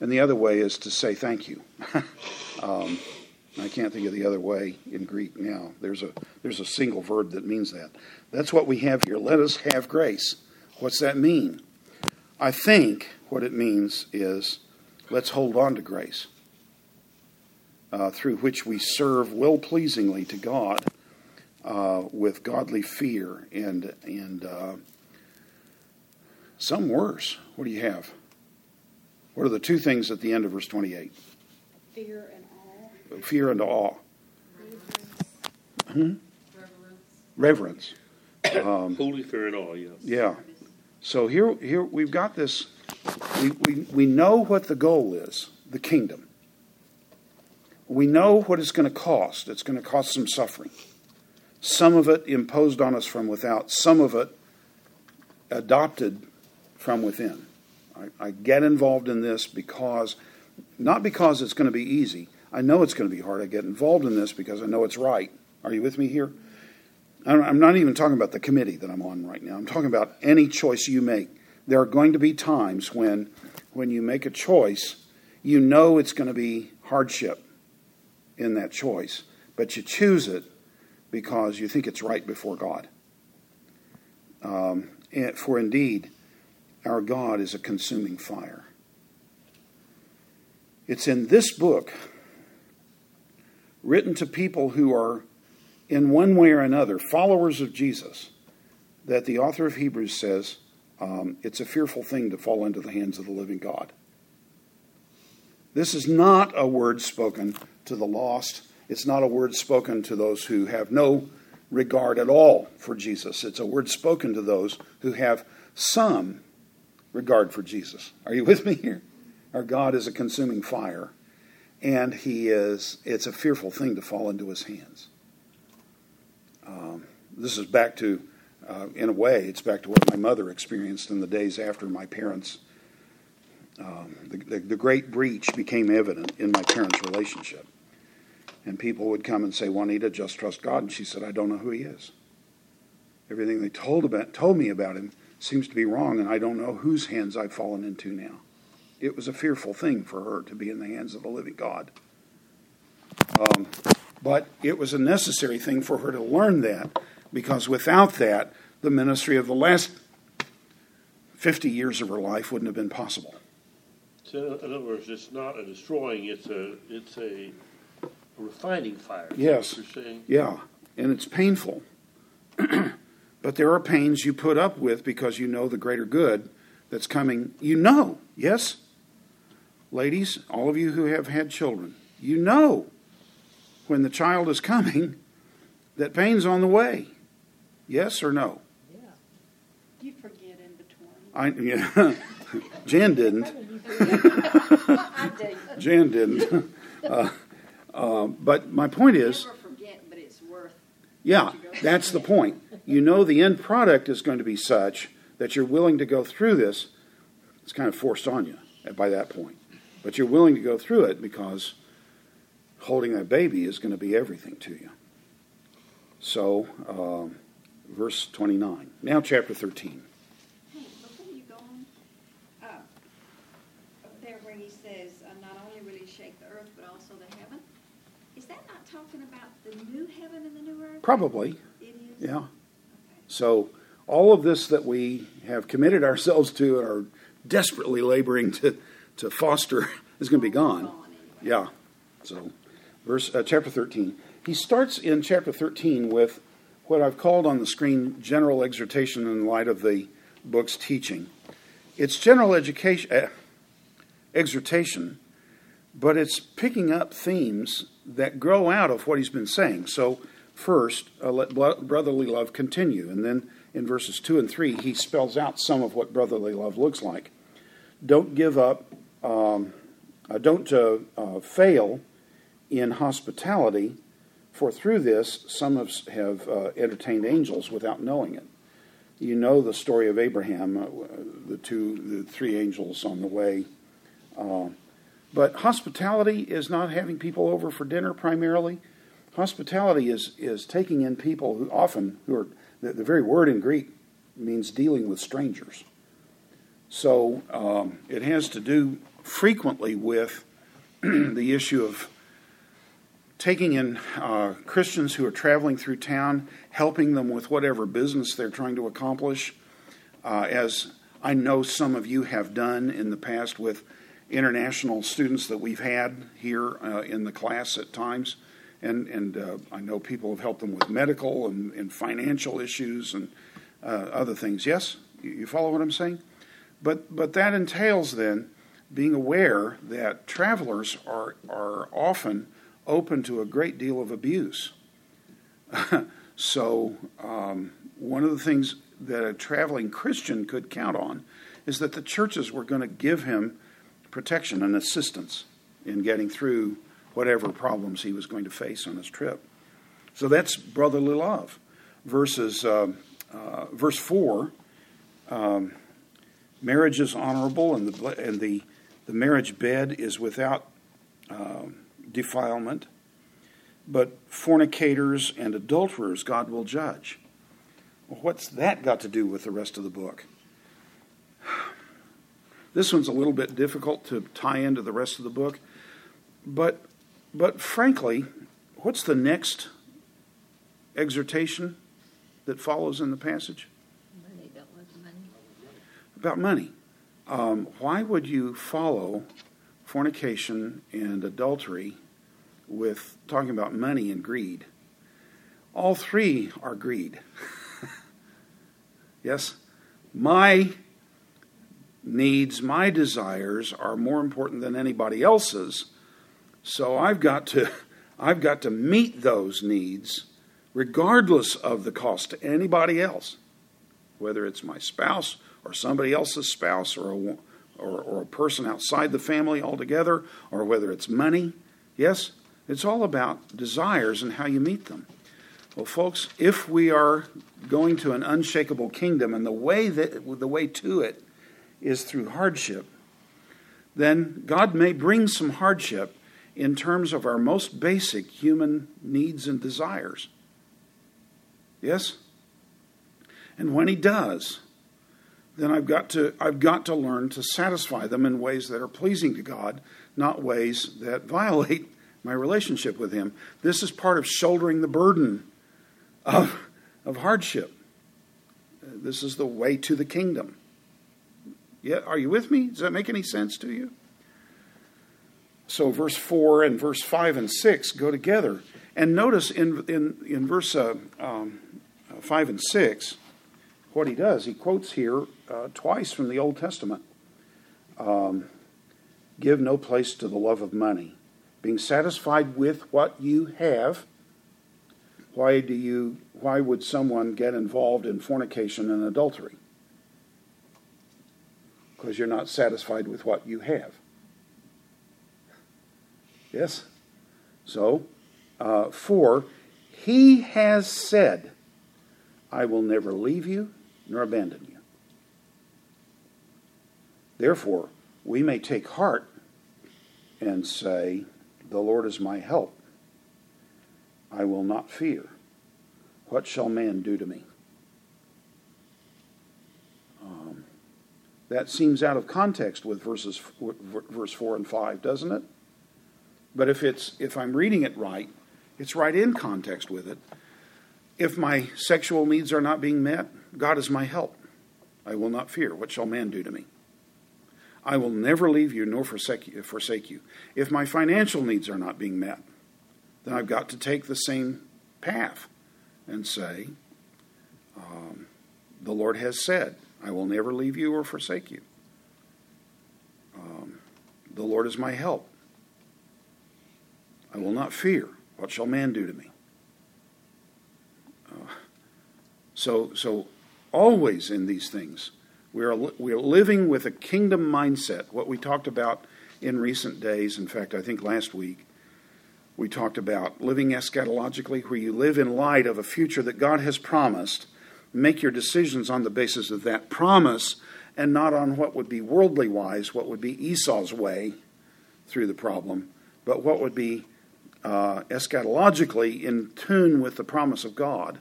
and the other way is to say thank you. um, I can't think of the other way in Greek now. There's a there's a single verb that means that. That's what we have here. Let us have grace. What's that mean? I think what it means is let's hold on to grace, uh, through which we serve well pleasingly to God uh, with godly fear and and uh, some worse. What do you have? What are the two things at the end of verse 28? Fear and awe. Fear and awe. Hmm? Reverence. Um, Holy fear and awe, yes. Yeah. So here, here we've got this. We, we, we know what the goal is the kingdom. We know what it's going to cost. It's going to cost some suffering. Some of it imposed on us from without, some of it adopted from within. I, I get involved in this because, not because it's going to be easy. I know it's going to be hard. I get involved in this because I know it's right. Are you with me here? I'm not even talking about the committee that I'm on right now. I'm talking about any choice you make. There are going to be times when, when you make a choice, you know it's going to be hardship in that choice, but you choose it because you think it's right before God. Um, for indeed, our God is a consuming fire. It's in this book, written to people who are, in one way or another, followers of Jesus, that the author of Hebrews says um, it's a fearful thing to fall into the hands of the living God. This is not a word spoken to the lost. It's not a word spoken to those who have no regard at all for Jesus. It's a word spoken to those who have some regard for Jesus. Are you with me here? Our God is a consuming fire, and He is, it's a fearful thing to fall into His hands. Um, this is back to, uh, in a way, it's back to what my mother experienced in the days after my parents. Um, the, the, the great breach became evident in my parents' relationship. And people would come and say, Juanita, just trust God. And she said, I don't know who He is. Everything they told, about, told me about Him seems to be wrong, and I don't know whose hands I've fallen into now. It was a fearful thing for her to be in the hands of the living God. Um, but it was a necessary thing for her to learn that, because without that, the ministry of the last 50 years of her life wouldn't have been possible. So in other words, it's not a destroying; it's a it's a refining fire. Yes. Yeah, and it's painful. but there are pains you put up with because you know the greater good that's coming. You know, yes? Ladies, all of you who have had children, you know when the child is coming that pain's on the way. Yes or no? Yeah. You forget in between. I yeah. Jan didn't. Jan didn't. Uh, uh, but my point is, Never forget, but it's worth. Yeah, that's the point. You know the end product is going to be such that you're willing to go through this. It's kind of forced on you by that point. But you're willing to go through it because holding that baby is going to be everything to you. So, um, verse 29. Now, chapter 13. Hey, before you go on, uh, there where he says, uh, not only will he shake the earth, but also the heaven. Is that not talking about the new heaven and the new earth? Probably, It is? yeah. So, all of this that we have committed ourselves to and are desperately laboring to, to foster is going to be gone. Yeah. So, verse uh, chapter 13. He starts in chapter 13 with what I've called on the screen general exhortation in light of the book's teaching. It's general education uh, exhortation, but it's picking up themes that grow out of what he's been saying. So, first, uh, let brotherly love continue, and then in verses 2 and 3, he spells out some of what brotherly love looks like. Don't give up, um, uh, don't uh, uh, fail in hospitality, for through this some have, have uh, entertained angels without knowing it. You know the story of Abraham, uh, the two, the three angels on the way. But hospitality is not having people over for dinner primarily. Hospitality is, is taking in people who often, who are, the, the very word in Greek means dealing with strangers. So um, it has to do frequently with the issue of taking in uh, Christians who are traveling through town, helping them with whatever business they're trying to accomplish, uh, as I know some of you have done in the past with international students that we've had here uh, in the class at times. And, and uh, I know people have helped them with medical and, and financial issues and uh, other things. Yes? You, follow what I'm saying? But, but that entails then being aware that travelers are, are often open to a great deal of abuse. so, um, one of the things that a traveling Christian could count on is that the churches were going to give him protection and assistance in getting through whatever problems he was going to face on his trip. So that's brotherly love. Verses, uh, uh, verse 4 um, marriage is honorable, and the, and the, the marriage bed is without um, defilement, but fornicators and adulterers God will judge. Well, what's that got to do with the rest of the book? This one's a little bit difficult to tie into the rest of the book, but but frankly, what's the next exhortation that follows in the passage? Money, don't want the money. About money. Um, why would you follow fornication and adultery with talking about money and greed. All three are greed. yes? My needs, my desires are more important than anybody else's. So I've got to I've got to meet those needs regardless of the cost to anybody else, whether it's my spouse or somebody else's spouse or a, or, or a person outside the family altogether, or whether it's money. Yes, it's all about desires and how you meet them. Well, folks, if we are going to an unshakable kingdom and the way that the way to it is through hardship, then God may bring some hardship in terms of our most basic human needs and desires. Yes? And when he does, then I've got to I've got to learn to satisfy them in ways that are pleasing to God, not ways that violate my relationship with him. This is part of shouldering the burden of, of hardship. This is the way to the kingdom. Yeah, are you with me? Does that make any sense to you? So verse 4 and verse 5 and 6 go together. And notice in, in, in verse uh, um, 5 and 6, what he does, he quotes here uh, twice from the Old Testament um, Give no place to the love of money, being satisfied with what you have. Why do you? Why would someone get involved in fornication and adultery? Because you're not satisfied with what you have. Yes? So, uh, four, he has said, I will never leave you nor abandon you. Therefore, we may take heart and say, The Lord is my help. I will not fear. What shall man do to me? Um, that seems out of context with verses verse 4 and 5, doesn't it? But if it's if I'm reading it right, it's right in context with it. If my sexual needs are not being met, God is my help. I will not fear. What shall man do to me? I will never leave you nor forsake you. If my financial needs are not being met, then I've got to take the same path and say, um, The Lord has said, I will never leave you or forsake you. Um, the Lord is my help. I will not fear. What shall man do to me? Uh, so, so always in these things, we are, we are living with a kingdom mindset, what we talked about in recent days. In fact, I think last week we talked about living eschatologically, where you live in light of a future that God has promised. Make your decisions on the basis of that promise and not on what would be worldly wise, what would be Esau's way through the problem, but what would be uh, eschatologically in tune with the promise of God.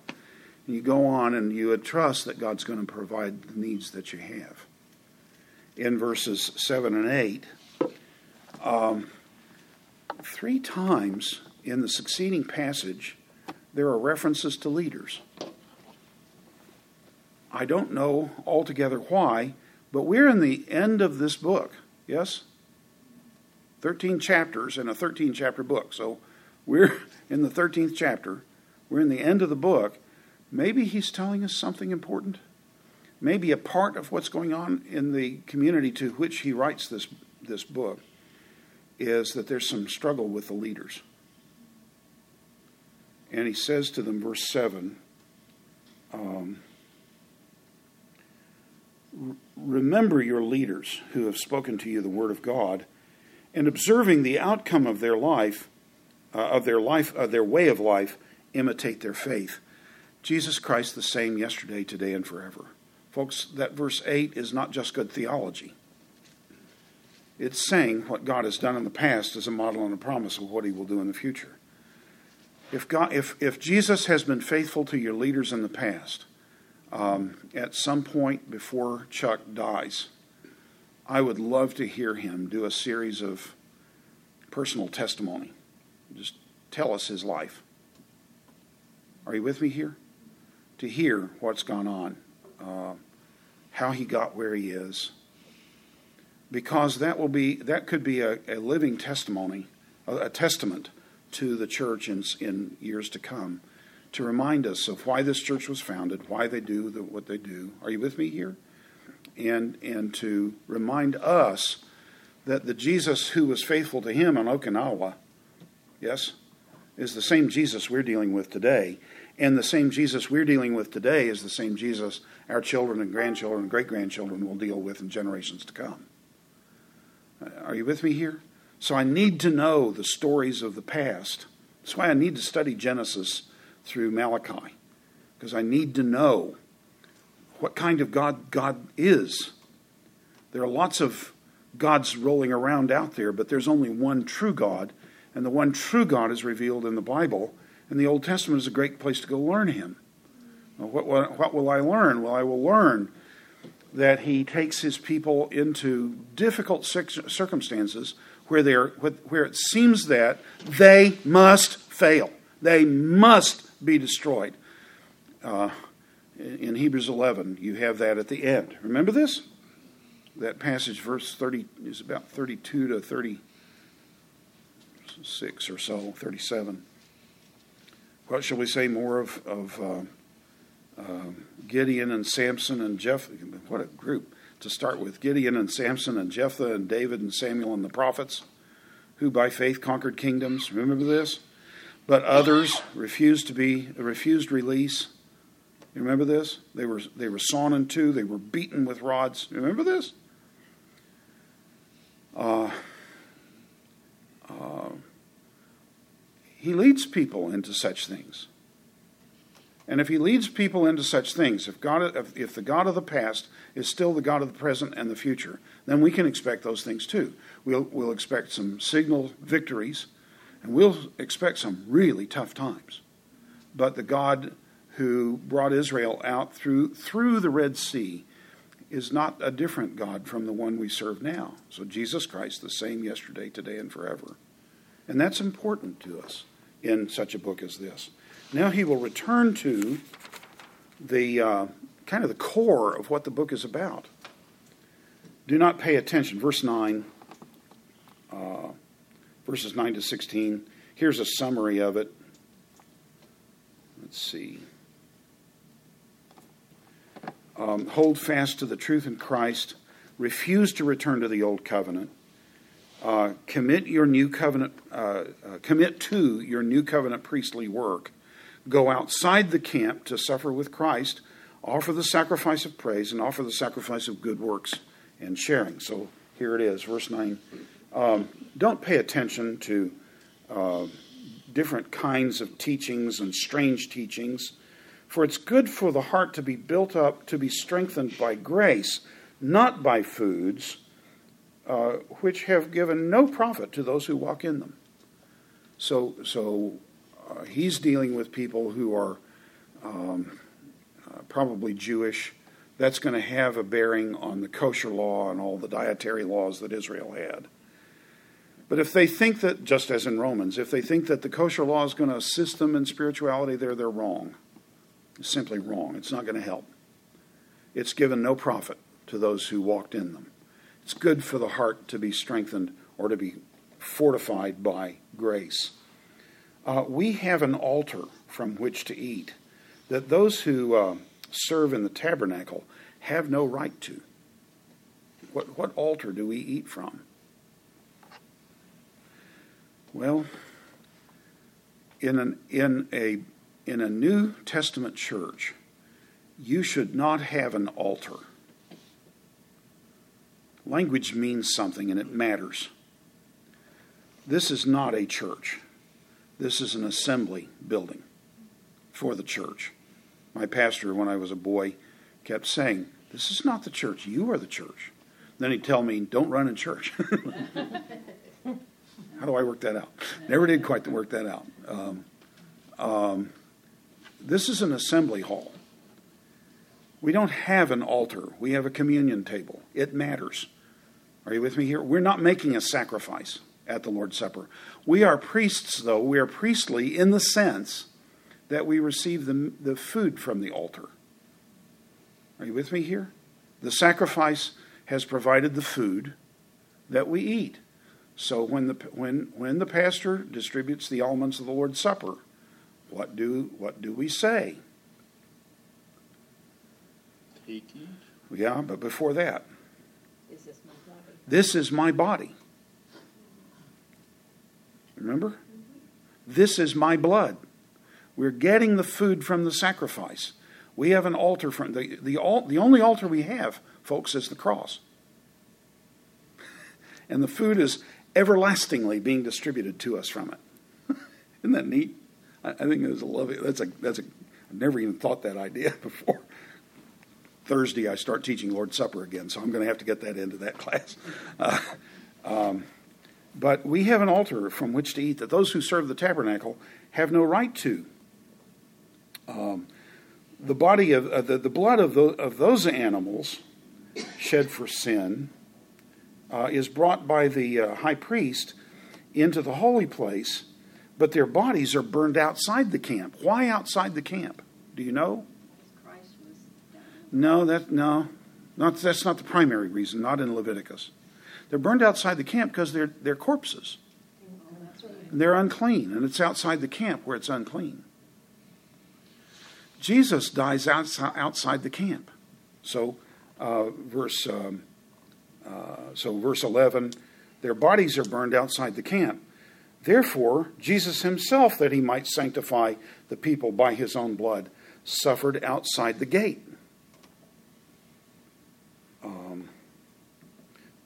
And you go on and you trust that God's going to provide the needs that you have. In verses 7 and 8, um, three times in the succeeding passage, there are references to leaders. I don't know altogether why, but we're in the end of this book, yes? 13 chapters in a 13 chapter book. So we're in the 13th chapter, we're in the end of the book. Maybe he's telling us something important. Maybe a part of what's going on in the community to which he writes this, this book is that there's some struggle with the leaders. And he says to them, verse 7, um, Remember your leaders who have spoken to you the word of God, and observing the outcome of their life, uh, of their life, their way of life, imitate their faith. Jesus Christ the same yesterday, today, and forever. Folks, that verse 8 is not just good theology. It's saying what God has done in the past as a model and a promise of what he will do in the future. If, God, if, if Jesus has been faithful to your leaders in the past, um, at some point before Chuck dies, I would love to hear him do a series of personal testimony just tell us his life. Are you with me here? To hear what's gone on, uh, how he got where he is, because that will be that could be a, a living testimony, a, a, testament to the church in, in years to come, to remind us of why this church was founded, why they do the, what they do. Are you with me here? And and to remind us that the Jesus who was faithful to him on Okinawa, yes, is the same Jesus we're dealing with today. And the same Jesus we're dealing with today is the same Jesus our children and grandchildren and great grandchildren will deal with in generations to come. Are you with me here? So I need to know the stories of the past. That's why I need to study Genesis through Malachi, because I need to know what kind of God God is. There are lots of gods rolling around out there, but there's only one true God, and the one true God is revealed in the Bible, and the Old Testament is a great place to go learn Him. What, what, what will I learn? Well, I will learn that He takes His people into difficult circumstances where, they're, where it seems that they must fail, they must be destroyed. Uh, in Hebrews 11, you have that at the end. Remember this? That passage, verse 30, is about 32 to 36 or so, 37. What shall we say more of, of uh, uh, Gideon and Samson and Jephthah? What a group to start with. Gideon and Samson and Jephthah and David and Samuel and the prophets, who by faith conquered kingdoms. Remember this? But others refused to be refused release. You remember this? They were they were sawn in two. They were beaten with rods. Remember this? Uh, he leads people into such things. And if he leads people into such things, if, God, if the God of the past is still the God of the present and the future, then we can expect those things too. We'll, we'll expect some signal victories, and we'll expect some really tough times. But the God who brought Israel out through, through the Red Sea is not a different God from the one we serve now. So Jesus Christ, the same yesterday, today, and forever. And that's important to us in such a book as this. Now he will return to the uh, kind of the core of what the book is about. Do not pay attention. Verse 9, uh, verses 9 to 16. Here's a summary of it. Let's see. Um, hold fast to the truth in Christ. Refuse to return to the old covenant. Uh, commit your new covenant. Uh, uh, commit to your new covenant priestly work go outside the camp to suffer with Christ, offer the sacrifice of praise, and offer the sacrifice of good works and sharing. So here it is, verse 9. Um, don't pay attention to uh, different kinds of teachings and strange teachings, for it's good for the heart to be built up, to be strengthened by grace, not by foods, uh, which have given no profit to those who walk in them. So, so uh, he's dealing with people who are um, uh, probably Jewish. That's going to have a bearing on the kosher law and all the dietary laws that Israel had. But if they think that, just as in Romans, if they think that the kosher law is going to assist them in spirituality, they're, they're wrong. It's simply wrong. It's not going to help. It's given no profit to those who walked in them. It's good for the heart to be strengthened or to be fortified by grace uh, we have an altar from which to eat that those who uh, serve in the tabernacle have no right to. What, what altar do we eat from? Well, in, an, in, a, in a New Testament church, you should not have an altar. Language means something and it matters. This is not a church. This is an assembly building for the church. My pastor, when I was a boy, kept saying, This is not the church. You are the church. Then he'd tell me, Don't run in church. How do I work that out? Never did quite work that out. Um, um, this is an assembly hall. We don't have an altar, we have a communion table. It matters. Are you with me here? We're not making a sacrifice at the Lord's Supper. We are priests, though. We are priestly in the sense that we receive the, the food from the altar. Are you with me here? The sacrifice has provided the food, that we eat. So when the when when the pastor distributes the elements of the Lord's Supper, what do what do we say? Take. Yeah, but before that, Is this my body? This is my body. Remember? This is my blood. We're getting the food from the sacrifice. We have an altar from the the, the only altar we have, folks, is the cross. And the food is everlastingly being distributed to us from it. Isn't that neat? I, I think it's a lovely. That's a that's a. I've never even thought that idea before. Thursday, I start teaching Lord's Supper again, so I'm going to have to get that into that class. Uh, um, but we have an altar from which to eat that those who serve the tabernacle have no right to. Um, the body of uh, the, the blood of, the, of those animals shed for sin uh, is brought by the uh, high priest into the holy place, but their bodies are burned outside the camp. Why outside the camp? Do you know? No, that no, not that's not the primary reason. Not in Leviticus. They're burned outside the camp because they're they're corpses. Right. They're unclean, and it's outside the camp where it's unclean. Jesus dies outside, outside the camp. So, uh, verse um, uh, so verse eleven, their bodies are burned outside the camp. Therefore, Jesus himself, that he might sanctify the people by his own blood, suffered outside the gate.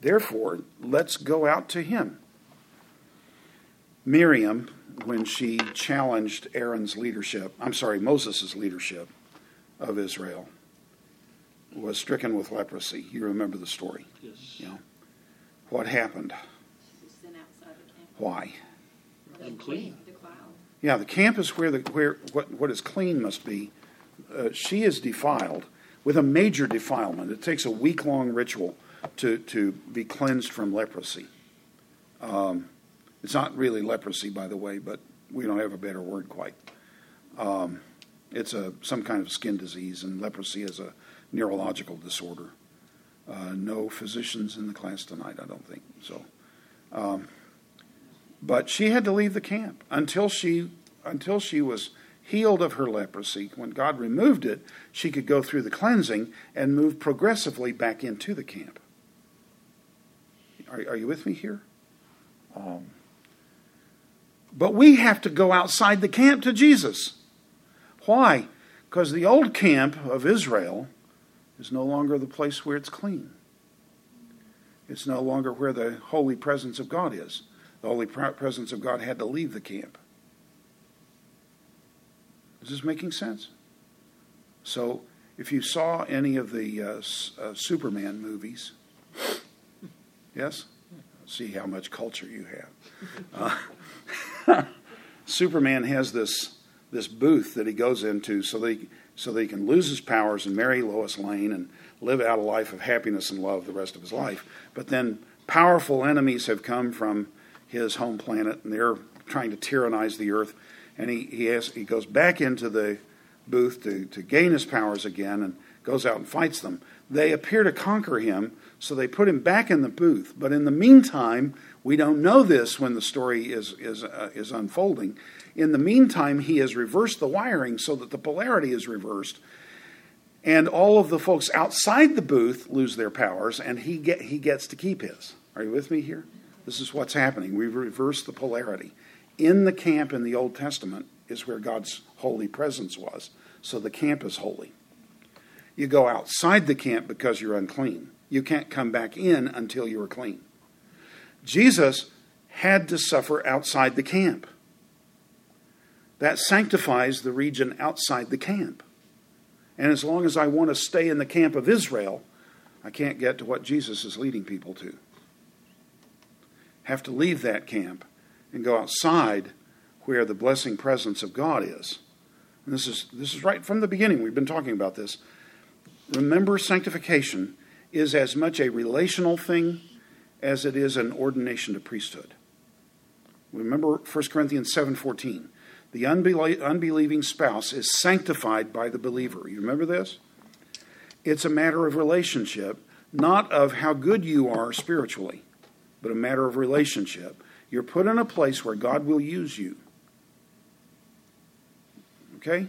Therefore, let's go out to him. Miriam, when she challenged Aaron's leadership, I'm sorry, Moses' leadership of Israel, was stricken with leprosy. You remember the story. Yes. Yeah. What happened? She was sent outside the camp. Why? Unclean. Defiled. Yeah, the camp is where the where what what is clean must be. Uh, she is defiled with a major defilement. It takes a week long ritual to to be cleansed from leprosy. Um, it's not really leprosy, by the way, but we don't have a better word quite. Um, it's a some kind of skin disease, and leprosy is a neurological disorder. Uh, no physicians in the class tonight, I don't think so. Um, but she had to leave the camp until she until she was healed of her leprosy. When God removed it, she could go through the cleansing and move progressively back into the camp. Are, are you with me here? Um, but we have to go outside the camp to Jesus. Why? Because the old camp of Israel is no longer the place where it's clean. It's no longer where the holy presence of God is. The holy presence of God had to leave the camp. Is this making sense? So, if you saw any of the uh, uh, Superman movies, yes? See how much culture you have. Uh, Superman has this this booth that he goes into so that he, so that he can lose his powers and marry Lois Lane and live out a life of happiness and love the rest of his life. But then powerful enemies have come from his home planet and they're trying to tyrannize the earth. And he, he, has, he goes back into the booth to, to gain his powers again and goes out and fights them. They appear to conquer him, so they put him back in the booth. But in the meantime, we don't know this when the story is, is, uh, is unfolding. In the meantime, he has reversed the wiring so that the polarity is reversed. And all of the folks outside the booth lose their powers, and he, get, he gets to keep his. Are you with me here? This is what's happening. We've reversed the polarity. In the camp in the Old Testament is where God's holy presence was. So the camp is holy. You go outside the camp because you're unclean. You can't come back in until you are clean. Jesus had to suffer outside the camp. That sanctifies the region outside the camp. And as long as I want to stay in the camp of Israel, I can't get to what Jesus is leading people to. Have to leave that camp and go outside where the blessing presence of God is. And this is this is right from the beginning. We've been talking about this. Remember, sanctification is as much a relational thing as it is an ordination to priesthood. Remember 1 Corinthians 7:14. The unbelieving spouse is sanctified by the believer. You remember this? It's a matter of relationship, not of how good you are spiritually. but a matter of relationship. You're put in a place where God will use you. Okay?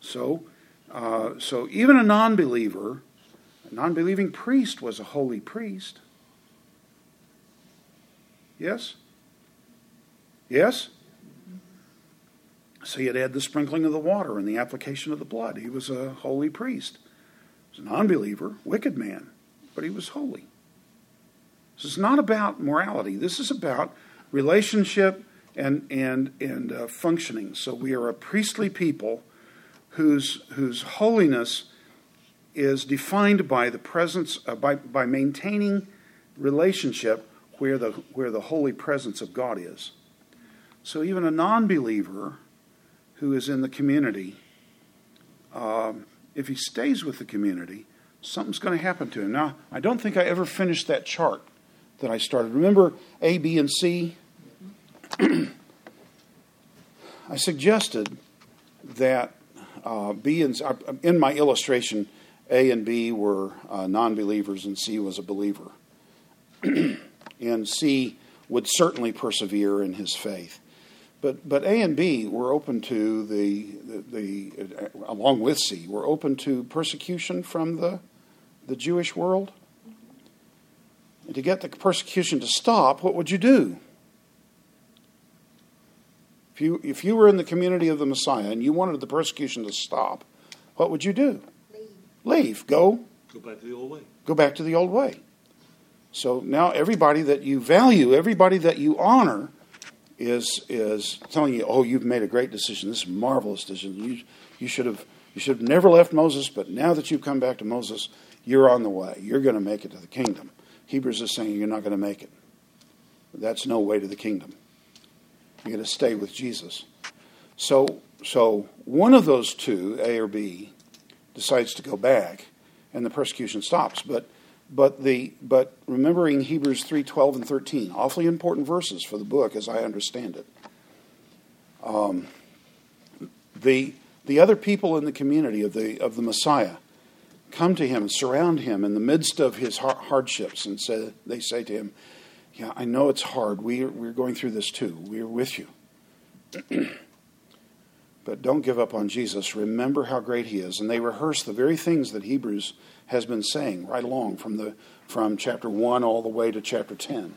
So, uh, so even a non believer, a non believing priest was a holy priest. Yes? Yes? So he had had the sprinkling of the water and the application of the blood. He was a holy priest. He was a non believer, wicked man, but he was holy. This is not about morality. This is about relationship and, and, and uh, functioning. So we are a priestly people whose, whose holiness is defined by the presence, uh, by, by maintaining relationship where the, where the holy presence of God is. So even a non believer who is in the community, um, if he stays with the community, something's going to happen to him. Now, I don't think I ever finished that chart that I started. Remember A, B, and C? I suggested that uh, B and uh, in my illustration, A and B were uh, non-believers and C was a believer, and C would certainly persevere in his faith. But but A and B were open to the the, the uh, along with C were open to persecution from the the Jewish world. And to get the persecution to stop, what would you do? If you, if you were in the community of the Messiah and you wanted the persecution to stop, what would you do? Leave. Go. Go back to the old way. Go back to the old way. So now everybody that you value, everybody that you honor, is is telling you, "Oh, you've made a great decision. This is a marvelous decision. You you should have you should have never left Moses, but now that you've come back to Moses, you're on the way. You're going to make it to the kingdom." Hebrews is saying you're not going to make it. That's no way to the kingdom. You're going to stay with Jesus. So, so one of those two, A or B, decides to go back, and the persecution stops. But, but the but remembering Hebrews three twelve and thirteen, awfully important verses for the book as I understand it. Um, the the other people in the community of the of the Messiah come to him and surround him in the midst of his hardships and say, they say to him, Yeah, I know it's hard. We we're going through this too. We are with you. but don't give up on Jesus. Remember how great he is. And they rehearse the very things that Hebrews has been saying right along from, the, from chapter 1 all the way to chapter 10.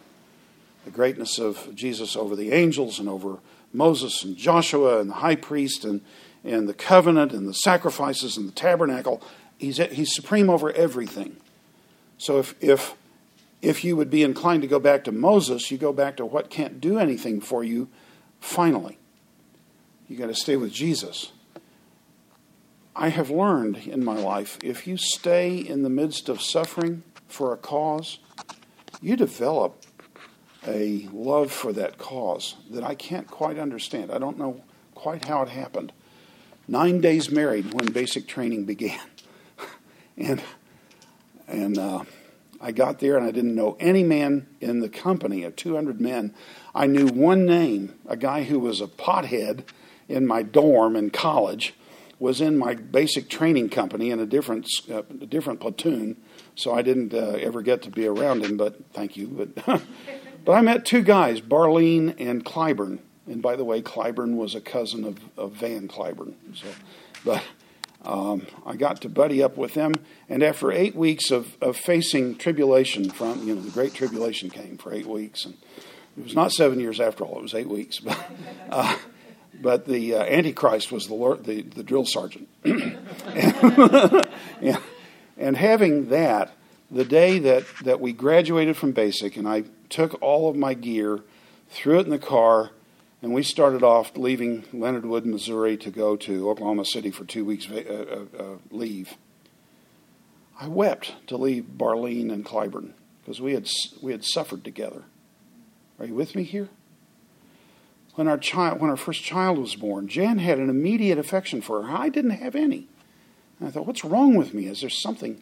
The greatness of Jesus over the angels and over Moses and Joshua and the high priest and, and the covenant and the sacrifices and the tabernacle he's, he's supreme over everything. So if, if, if you would be inclined to go back to Moses, you go back to what can't do anything for you finally. You got to stay with Jesus. I have learned in my life if you stay in the midst of suffering for a cause, you develop a love for that cause that I can't quite understand. I don't know quite how it happened. Nine days married when basic training began and and uh, I got there and I didn't know any man in the company of 200 men. I knew one name, a guy who was a pothead in my dorm in college, was in my basic training company in a different uh, different platoon. So I didn't uh, ever get to be around him, but thank you. But but I met two guys, Barleen and Clyburn. And by the way, Clyburn was a cousin of, of Van Cliburn. So, but um, I got to buddy up with them, and after eight weeks of, of facing tribulation from, you know, the Great Tribulation came for eight weeks, and it was not seven years after all; it was eight weeks. But, uh, but the uh, Antichrist was the, Lord, the the drill sergeant, and, and having that, the day that that we graduated from basic, and I took all of my gear, threw it in the car and we started off leaving Leonard Wood, Missouri, to go to Oklahoma City for two weeks uh, uh, uh, leave. I wept to leave Barleen and Clyburn because we had we had suffered together. Are you with me here? When our child, when our first child was born, Jan had an immediate affection for her. I didn't have any. And I thought, what's wrong with me? Is there something?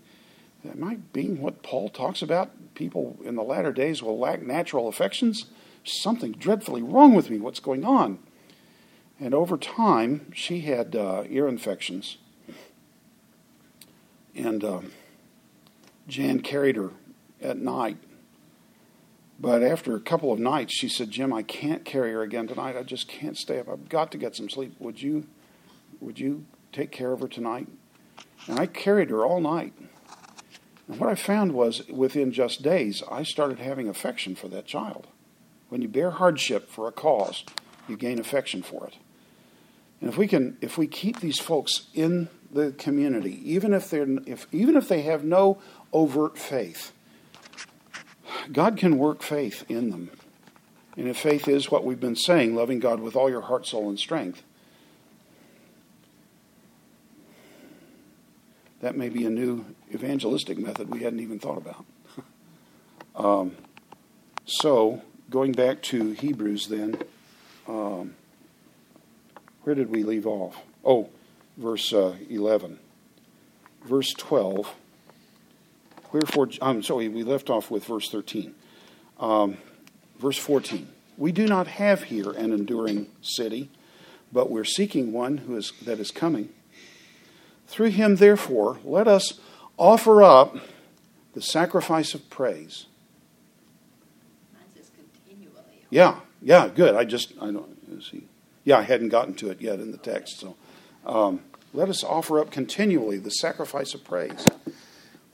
Am I being what Paul talks about? People in the latter days will lack natural affections something dreadfully wrong with me. What's going on? And over time, she had uh, ear infections. And um, Jan carried her at night. But after a couple of nights, she said, "Jim, I can't carry her again tonight. I just can't stay up. I've got to get some sleep. Would you, would you take care of her tonight?" And I carried her all night. And what I found was, within just days, I started having affection for that child. When you bear hardship for a cause, you gain affection for it. And if we can, if we keep these folks in the community, even if they're, if even if they have no overt faith, God can work faith in them. And if faith is what we've been saying, loving God with all your heart, soul, and strength, that may be a new evangelistic method we hadn't even thought about. um, so, going back to Hebrews, then, um, where did we leave off? Oh, verse uh, 11. Verse 12. Wherefore, I'm sorry, we left off with verse 13. Um, verse 14. We do not have here an enduring city, but we're seeking one who is, that is coming. Through him, therefore, let us offer up the sacrifice of praise. Mine says continually. Yeah, yeah, good. I just, I don't see. Yeah, I hadn't gotten to it yet in the text. So um, let us offer up continually the sacrifice of praise.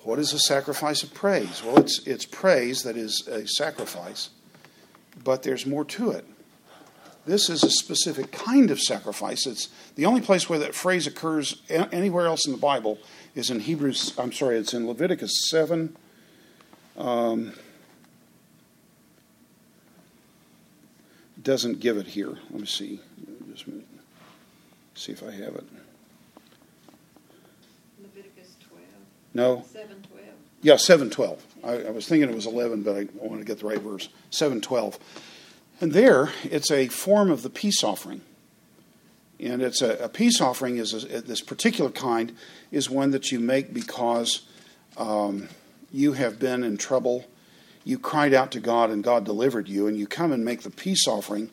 What is a sacrifice of praise? Well, it's, it's praise that is a sacrifice, but there's more to it. This is a specific kind of sacrifice. It's the only place where that phrase occurs anywhere else in the Bible is in Hebrews. I'm sorry, it's in Leviticus seven. Um, doesn't give it here. Let me see. Just see if I have it. Leviticus 12. No. 7 12. Yeah, seven twelve. I, I was thinking it was eleven, but I want to get the right verse. Seven twelve. And there, it's a form of the peace offering. And it's a, a peace offering is a, this particular kind is one that you make because um, you have been in trouble. You cried out to God, and God delivered you, and you come and make the peace offering,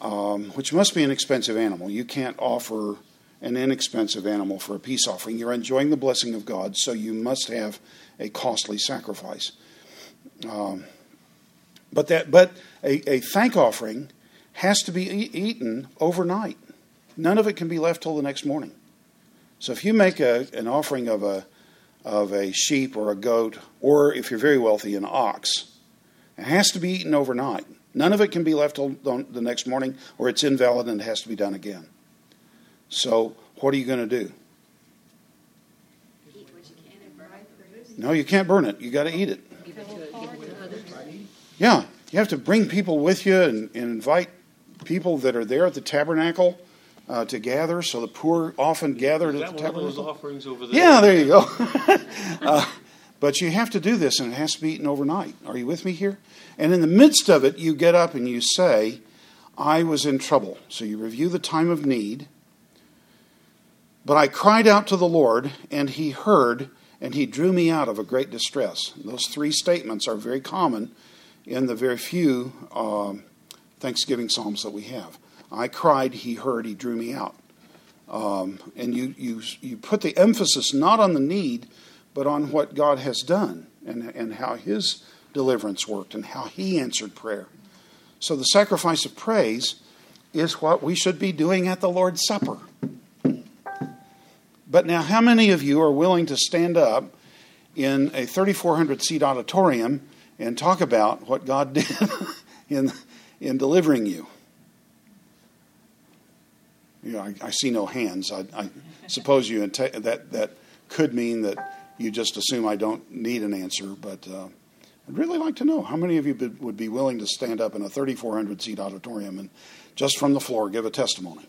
um, which must be an expensive animal. You can't offer an inexpensive animal for a peace offering. You're enjoying the blessing of God, so you must have a costly sacrifice. Um, but that, but a, a thank offering has to be e- eaten overnight. None of it can be left till the next morning. So if you make a, an offering of a of a sheep or a goat, or if you're very wealthy, an ox, it has to be eaten overnight. None of it can be left till the next morning, or it's invalid and it has to be done again. So what are you going to do? You can and burn it. No, you can't burn it. You got to eat it. Give it to, give it to others. Yeah, you have to bring people with you and, and invite people that are there at the tabernacle uh, to gather. So the poor often gathered at the one of those tabernacle. offerings over there? Yeah, there you go. uh, but you have to do this, and it has to be eaten overnight. Are you with me here? And in the midst of it, you get up and you say, I was in trouble. So you review the time of need. But I cried out to the Lord, and he heard, and he drew me out of a great distress. Those three statements are very common in the very few um, Thanksgiving Psalms that we have. I cried, he heard, he drew me out. Um, and you, you, you put the emphasis not on the need, but on what God has done and, and how his deliverance worked and how he answered prayer. So the sacrifice of praise is what we should be doing at the Lord's Supper. But now, how many of you are willing to stand up in a 3,400 seat auditorium and talk about what God did in, in delivering you? You know, I, I see no hands. I, I suppose you that that could mean that you just assume I don't need an answer. But uh, I'd really like to know how many of you be, would be willing to stand up in a 3,400 seat auditorium and just from the floor give a testimony.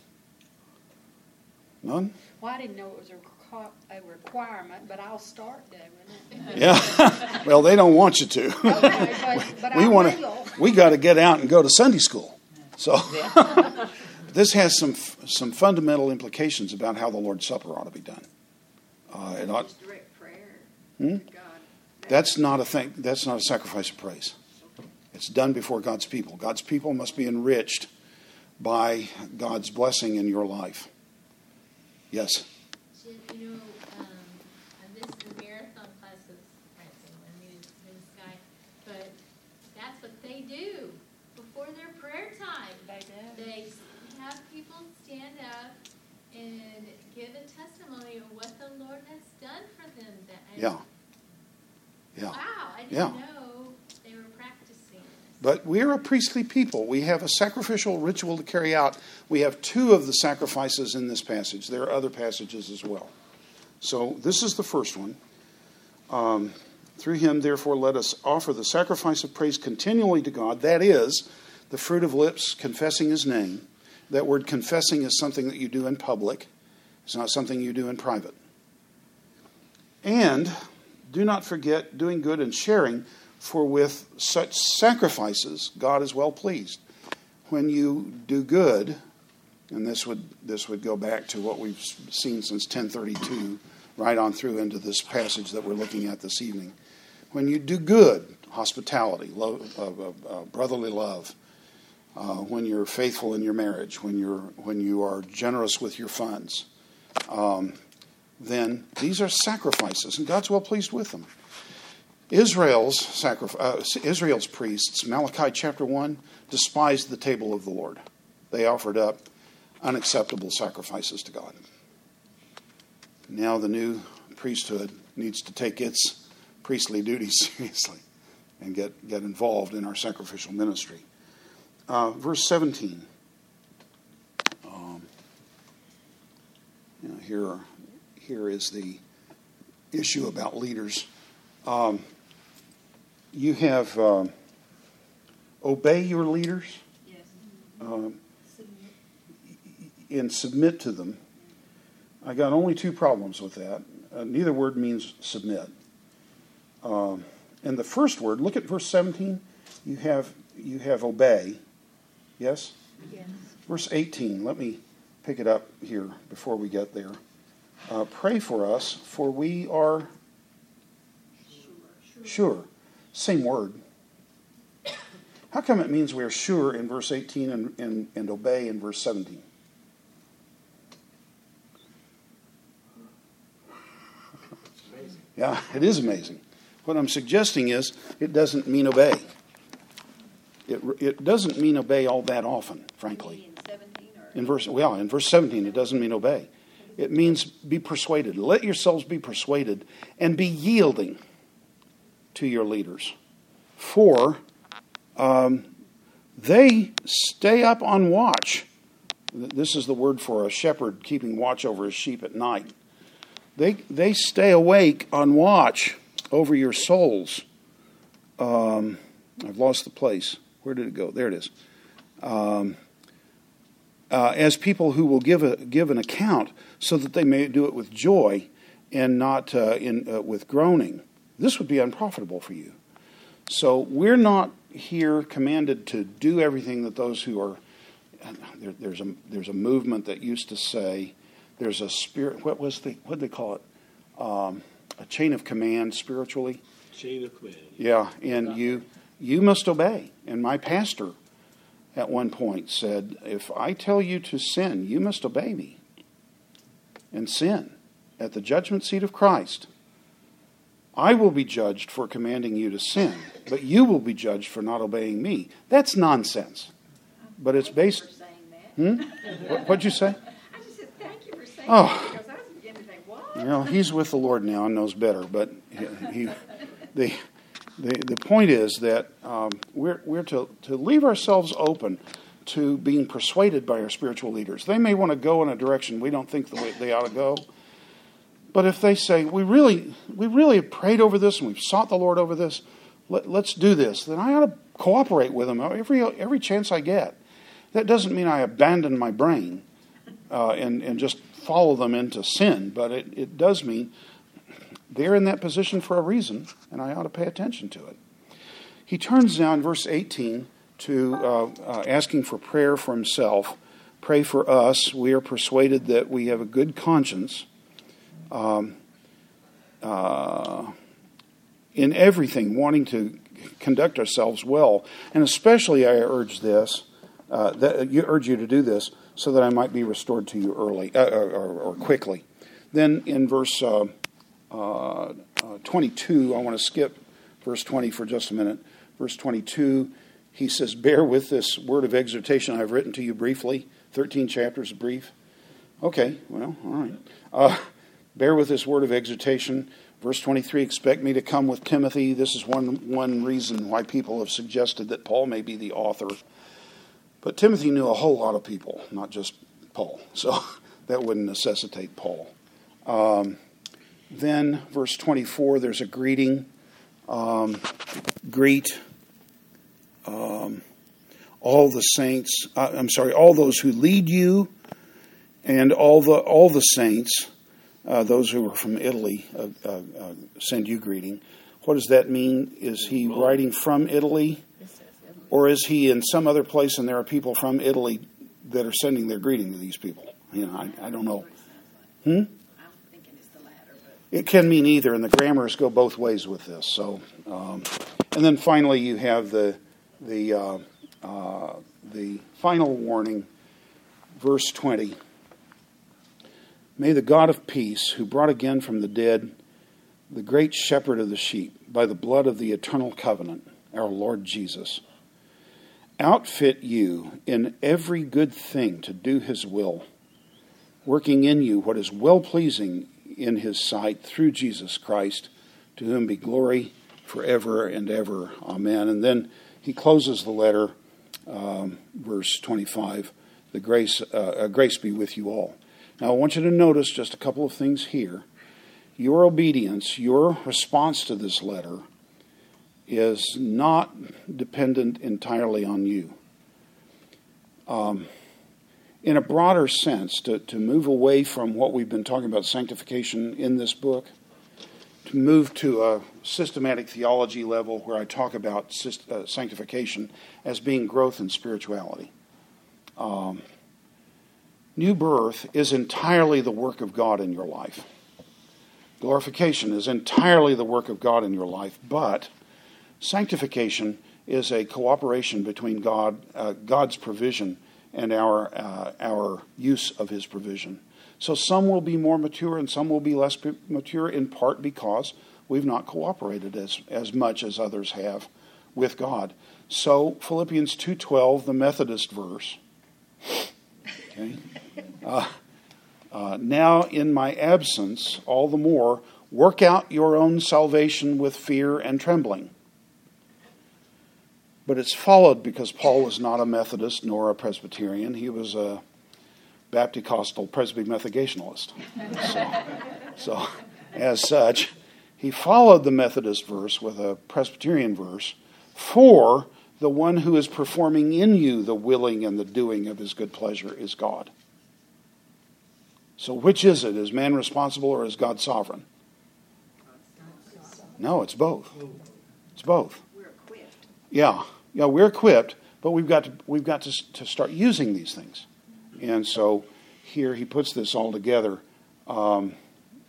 None. Well, I didn't know it was a, requ- a requirement, but I'll start doing it. Yeah. well, they don't want you to. Okay, but, but we want to. We got to get out and go to Sunday school. So this has some some fundamental implications about how the Lord's Supper ought to be done. Uh, it ought, direct prayer Hmm? God. that's not a thing. That's not a sacrifice of praise. It's done before God's people. God's people must be enriched by God's blessing in your life. Yes. You know, um, this marathon class guy—but that's what they do before their prayer time. They do. They have people stand up and give a testimony of what the Lord has done for them. Yeah. Yeah. Wow. yeah. Know. But we're a priestly people. We have a sacrificial ritual to carry out. We have two of the sacrifices in this passage. There are other passages as well. So this is the first one. Um, through him, therefore, let us offer the sacrifice of praise continually to God. That is the fruit of lips confessing his name. That word confessing is something that you do in public, it's not something you do in private. And do not forget doing good and sharing, for with such sacrifices God is well pleased. When you do good, and this would this would go back to what we've seen since 1032, right on through into this passage that we're looking at this evening. When you do good, hospitality, love, uh, uh, uh, brotherly love, uh, when you're faithful in your marriage, when you're when you are generous with your funds, um, then these are sacrifices, and God's well pleased with them. Israel's uh, Israel's priests, Malachi chapter one, despised the table of the Lord. They offered up unacceptable sacrifices to God. Now the new priesthood needs to take its priestly duties seriously and get, get involved in our sacrificial ministry. Uh, verse 17. Um, you know, here, here is the issue about leaders. Um, you have um, obey your leaders Yes. um, and submit to them. I got only two problems with that. Uh, neither word means submit. Um, and the first word, look at verse 17. You have you have obey. Yes. Yes. Verse 18. Let me pick it up here before we get there. Uh, pray for us, for we are sure. Same word. How come it means we're sure in verse 18 and, and, and obey in verse 17? Yeah, it is amazing. What I'm suggesting is it doesn't mean obey. It, it doesn't mean obey all that often, frankly. In? In verse, well, in verse 17, it doesn't mean obey. It means be persuaded. Let yourselves be persuaded and be yielding to your leaders. For um, they stay up on watch. This is the word for a shepherd keeping watch over his sheep at night. They, they stay awake on watch over your souls. Um, I've lost the place. Where did it go? There it is. Um, uh, as people who will give a give an account, so that they may do it with joy and not uh, in uh, with groaning. This would be unprofitable for you. So we're not here commanded to do everything that those who are. There, there's a there's a movement that used to say there's a spirit. What was the what did they call it? Um, a chain of command spiritually. Chain of command. Yeah, and you you must obey. And my pastor at one point said, "If I tell you to sin, you must obey me." And sin at the judgment seat of Christ. I will be judged for commanding you to sin, but you will be judged for not obeying me. That's nonsense. But it's based. Hmm? What, what'd you say? I just said, thank you for saying Oh. that, because I was beginning to think, what? You know, he's with the Lord now and knows better. But he, he the, the the point is that um, we're we're to to leave ourselves open to being persuaded by our spiritual leaders. They may want to go in a direction we don't think the way they ought to go. But if they say we really we really have prayed over this and we've sought the Lord over this, let, let's do this, then I ought to cooperate with them every every chance I get. That doesn't mean I abandon my brain uh, and and just follow them into sin, but it, it does mean they're in that position for a reason, and I ought to pay attention to it. He turns now in verse 18 to uh, uh, asking for prayer for himself. Pray for us. We are persuaded that we have a good conscience um, uh, in everything, wanting to conduct ourselves well. And especially, I urge this, uh, that, you urge you to do this, so that I might be restored to you early uh, or, or quickly. Then in verse uh, uh, uh, 22, I want to skip verse 20 for just a minute. Verse 22, he says, Bear with this word of exhortation I've written to you briefly. 13 chapters brief. Okay, well, all right. Bear with this word of exhortation. Verse 23 Expect me to come with Timothy. This is one, one reason why people have suggested that Paul may be the author. But Timothy knew a whole lot of people, not just Paul. So that wouldn't necessitate Paul. Um, then, verse 24, there's a greeting. Um, greet um, all the saints, uh, I'm sorry, all those who lead you, and all the, all the saints, uh, those who are from Italy, uh, uh, uh send you greeting. What does that mean? Is he writing from Italy? Or is he in some other place and there are people from Italy that are sending their greeting to these people? You know, I, I don't know. Hmm? It can mean either, and the grammars go both ways with this. So, um, and then finally, you have the the uh, uh, the final warning, verse twenty. May the God of peace, who brought again from the dead the great shepherd of the sheep by the blood of the eternal covenant, our Lord Jesus, outfit you in every good thing to do his will, working in you what is well pleasing in his sight through Jesus Christ, to whom be glory forever and ever. Amen. And then he closes the letter, um, verse 25 the grace, uh, uh, grace be with you all. Now, I want you to notice just a couple of things here. Your obedience, your response to this letter, is not dependent entirely on you. Um, in a broader sense, to, to move away from what we've been talking about sanctification in this book, to move to a systematic theology level where I talk about uh, sanctification as being growth in spirituality. Um, new birth is entirely the work of God in your life. Glorification is entirely the work of God in your life, but sanctification is a cooperation between God, uh, God's provision and our, uh, our use of his provision. So some will be more mature and some will be less mature in part because we've not cooperated as, as much as others have with God. So Philippians 2.12, the Methodist verse. Okay. Uh, uh, now in my absence, all the more, work out your own salvation with fear and trembling but it's followed because Paul was not a Methodist nor a Presbyterian. He was a Baptist-Costal Presbymethogationalist. So, so, as such, he followed the Methodist verse with a Presbyterian verse for the one who is performing in you the willing and the doing of his good pleasure is God. So, which is it? Is man responsible or is God sovereign? No, it's both. It's both. Yeah yeah, we're equipped, but we've got to, we've got to, to start using these things. And so here he puts this all together. Um,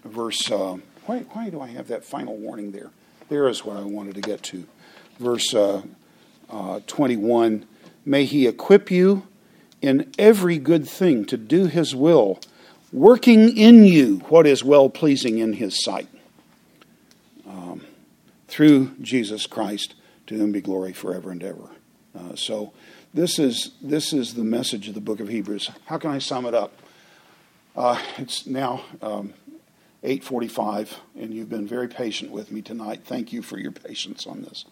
verse, uh, why, why do I have that final warning there? There is what I wanted to get to. Verse uh, uh, 21 May he equip you in every good thing to do his will, working in you what is well pleasing in his sight. Um, through Jesus Christ to whom be glory forever and ever. Uh, so this is this is the message of the book of Hebrews. How can I sum it up? Uh, it's now um, 8:45, and you've been very patient with me tonight. Thank you for your patience on this.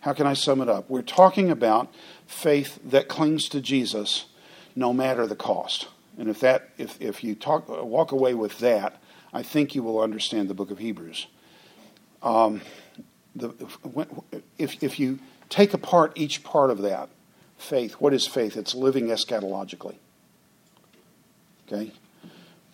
How can I sum it up? We're talking about faith that clings to Jesus, no matter the cost. And if that, if if you talk, walk away with that, I think you will understand the book of Hebrews. Um, the, if, if you take apart each part of that, faith, what is faith? It's living eschatologically. Okay?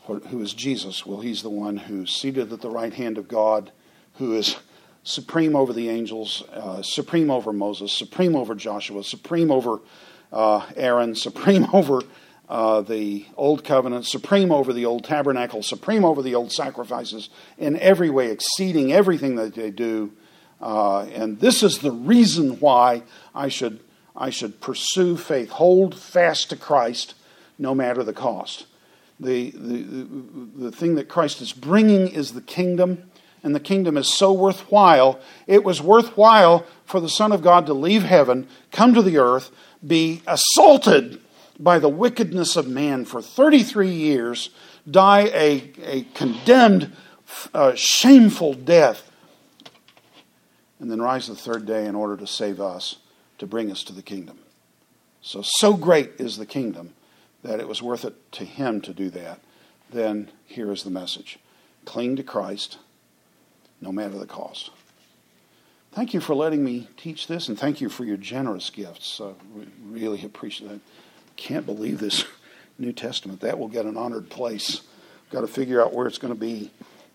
Who is Jesus? Well, he's the one who's seated at the right hand of God, who is supreme over the angels, uh, supreme over Moses, supreme over Joshua, supreme over uh, Aaron, supreme over uh, the old covenant, supreme over the old tabernacle, supreme over the old sacrifices, in every way exceeding everything that they do uh, and this is the reason why I should, I should pursue faith, hold fast to Christ no matter the cost. The, the, the, the thing that Christ is bringing is the kingdom, and the kingdom is so worthwhile, it was worthwhile for the Son of God to leave heaven, come to the earth, be assaulted by the wickedness of man for 33 years, die a, a condemned, uh, shameful death, and then rise the third day in order to save us, to bring us to the kingdom. So, so great is the kingdom that it was worth it to him to do that. Then here is the message cling to Christ no matter the cost. Thank you for letting me teach this, and thank you for your generous gifts. We really appreciate that. Can't believe this New Testament. That will get an honored place. Got to figure out where it's going to be.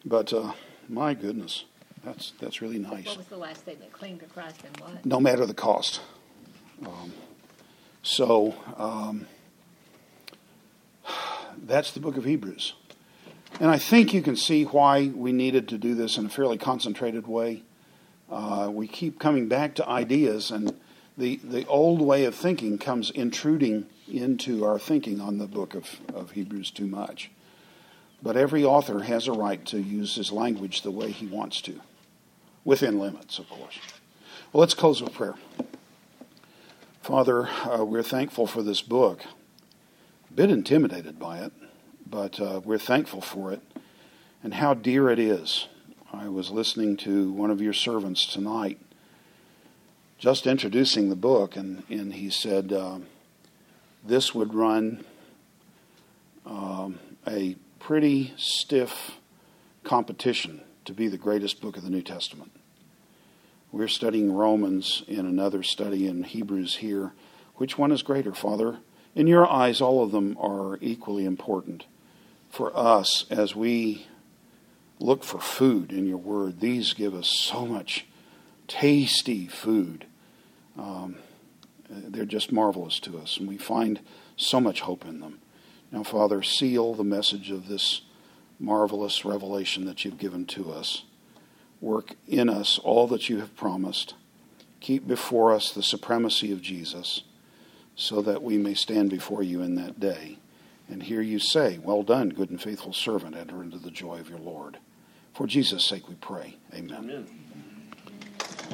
But uh, my goodness, that's that's really nice. What was the last statement? Cling to Christ and what? No matter the cost. Um, so um, that's the book of Hebrews. And I think you can see why we needed to do this in a fairly concentrated way. Uh, we keep coming back to ideas, and the, the old way of thinking comes intruding into our thinking on the book of, of Hebrews too much. But every author has a right to use his language the way he wants to, within limits, of course. Well, let's close with prayer. Father, uh, we're thankful for this book. A bit intimidated by it, but uh, we're thankful for it and how dear it is. I was listening to one of your servants tonight, just introducing the book, and, and he said uh, this would run um, a pretty stiff competition to be the greatest book of the New Testament. We're studying Romans in another study in Hebrews here. Which one is greater, Father? In your eyes, all of them are equally important. For us, as we look for food in your word, these give us so much tasty food. Um, they're just marvelous to us, and we find so much hope in them. Now, Father, seal the message of this marvelous revelation that you've given to us. Work in us all that you have promised. Keep before us the supremacy of Jesus so that we may stand before you in that day and hear you say, Well done, good and faithful servant, enter into the joy of your Lord. For Jesus' sake we pray. Amen. Amen.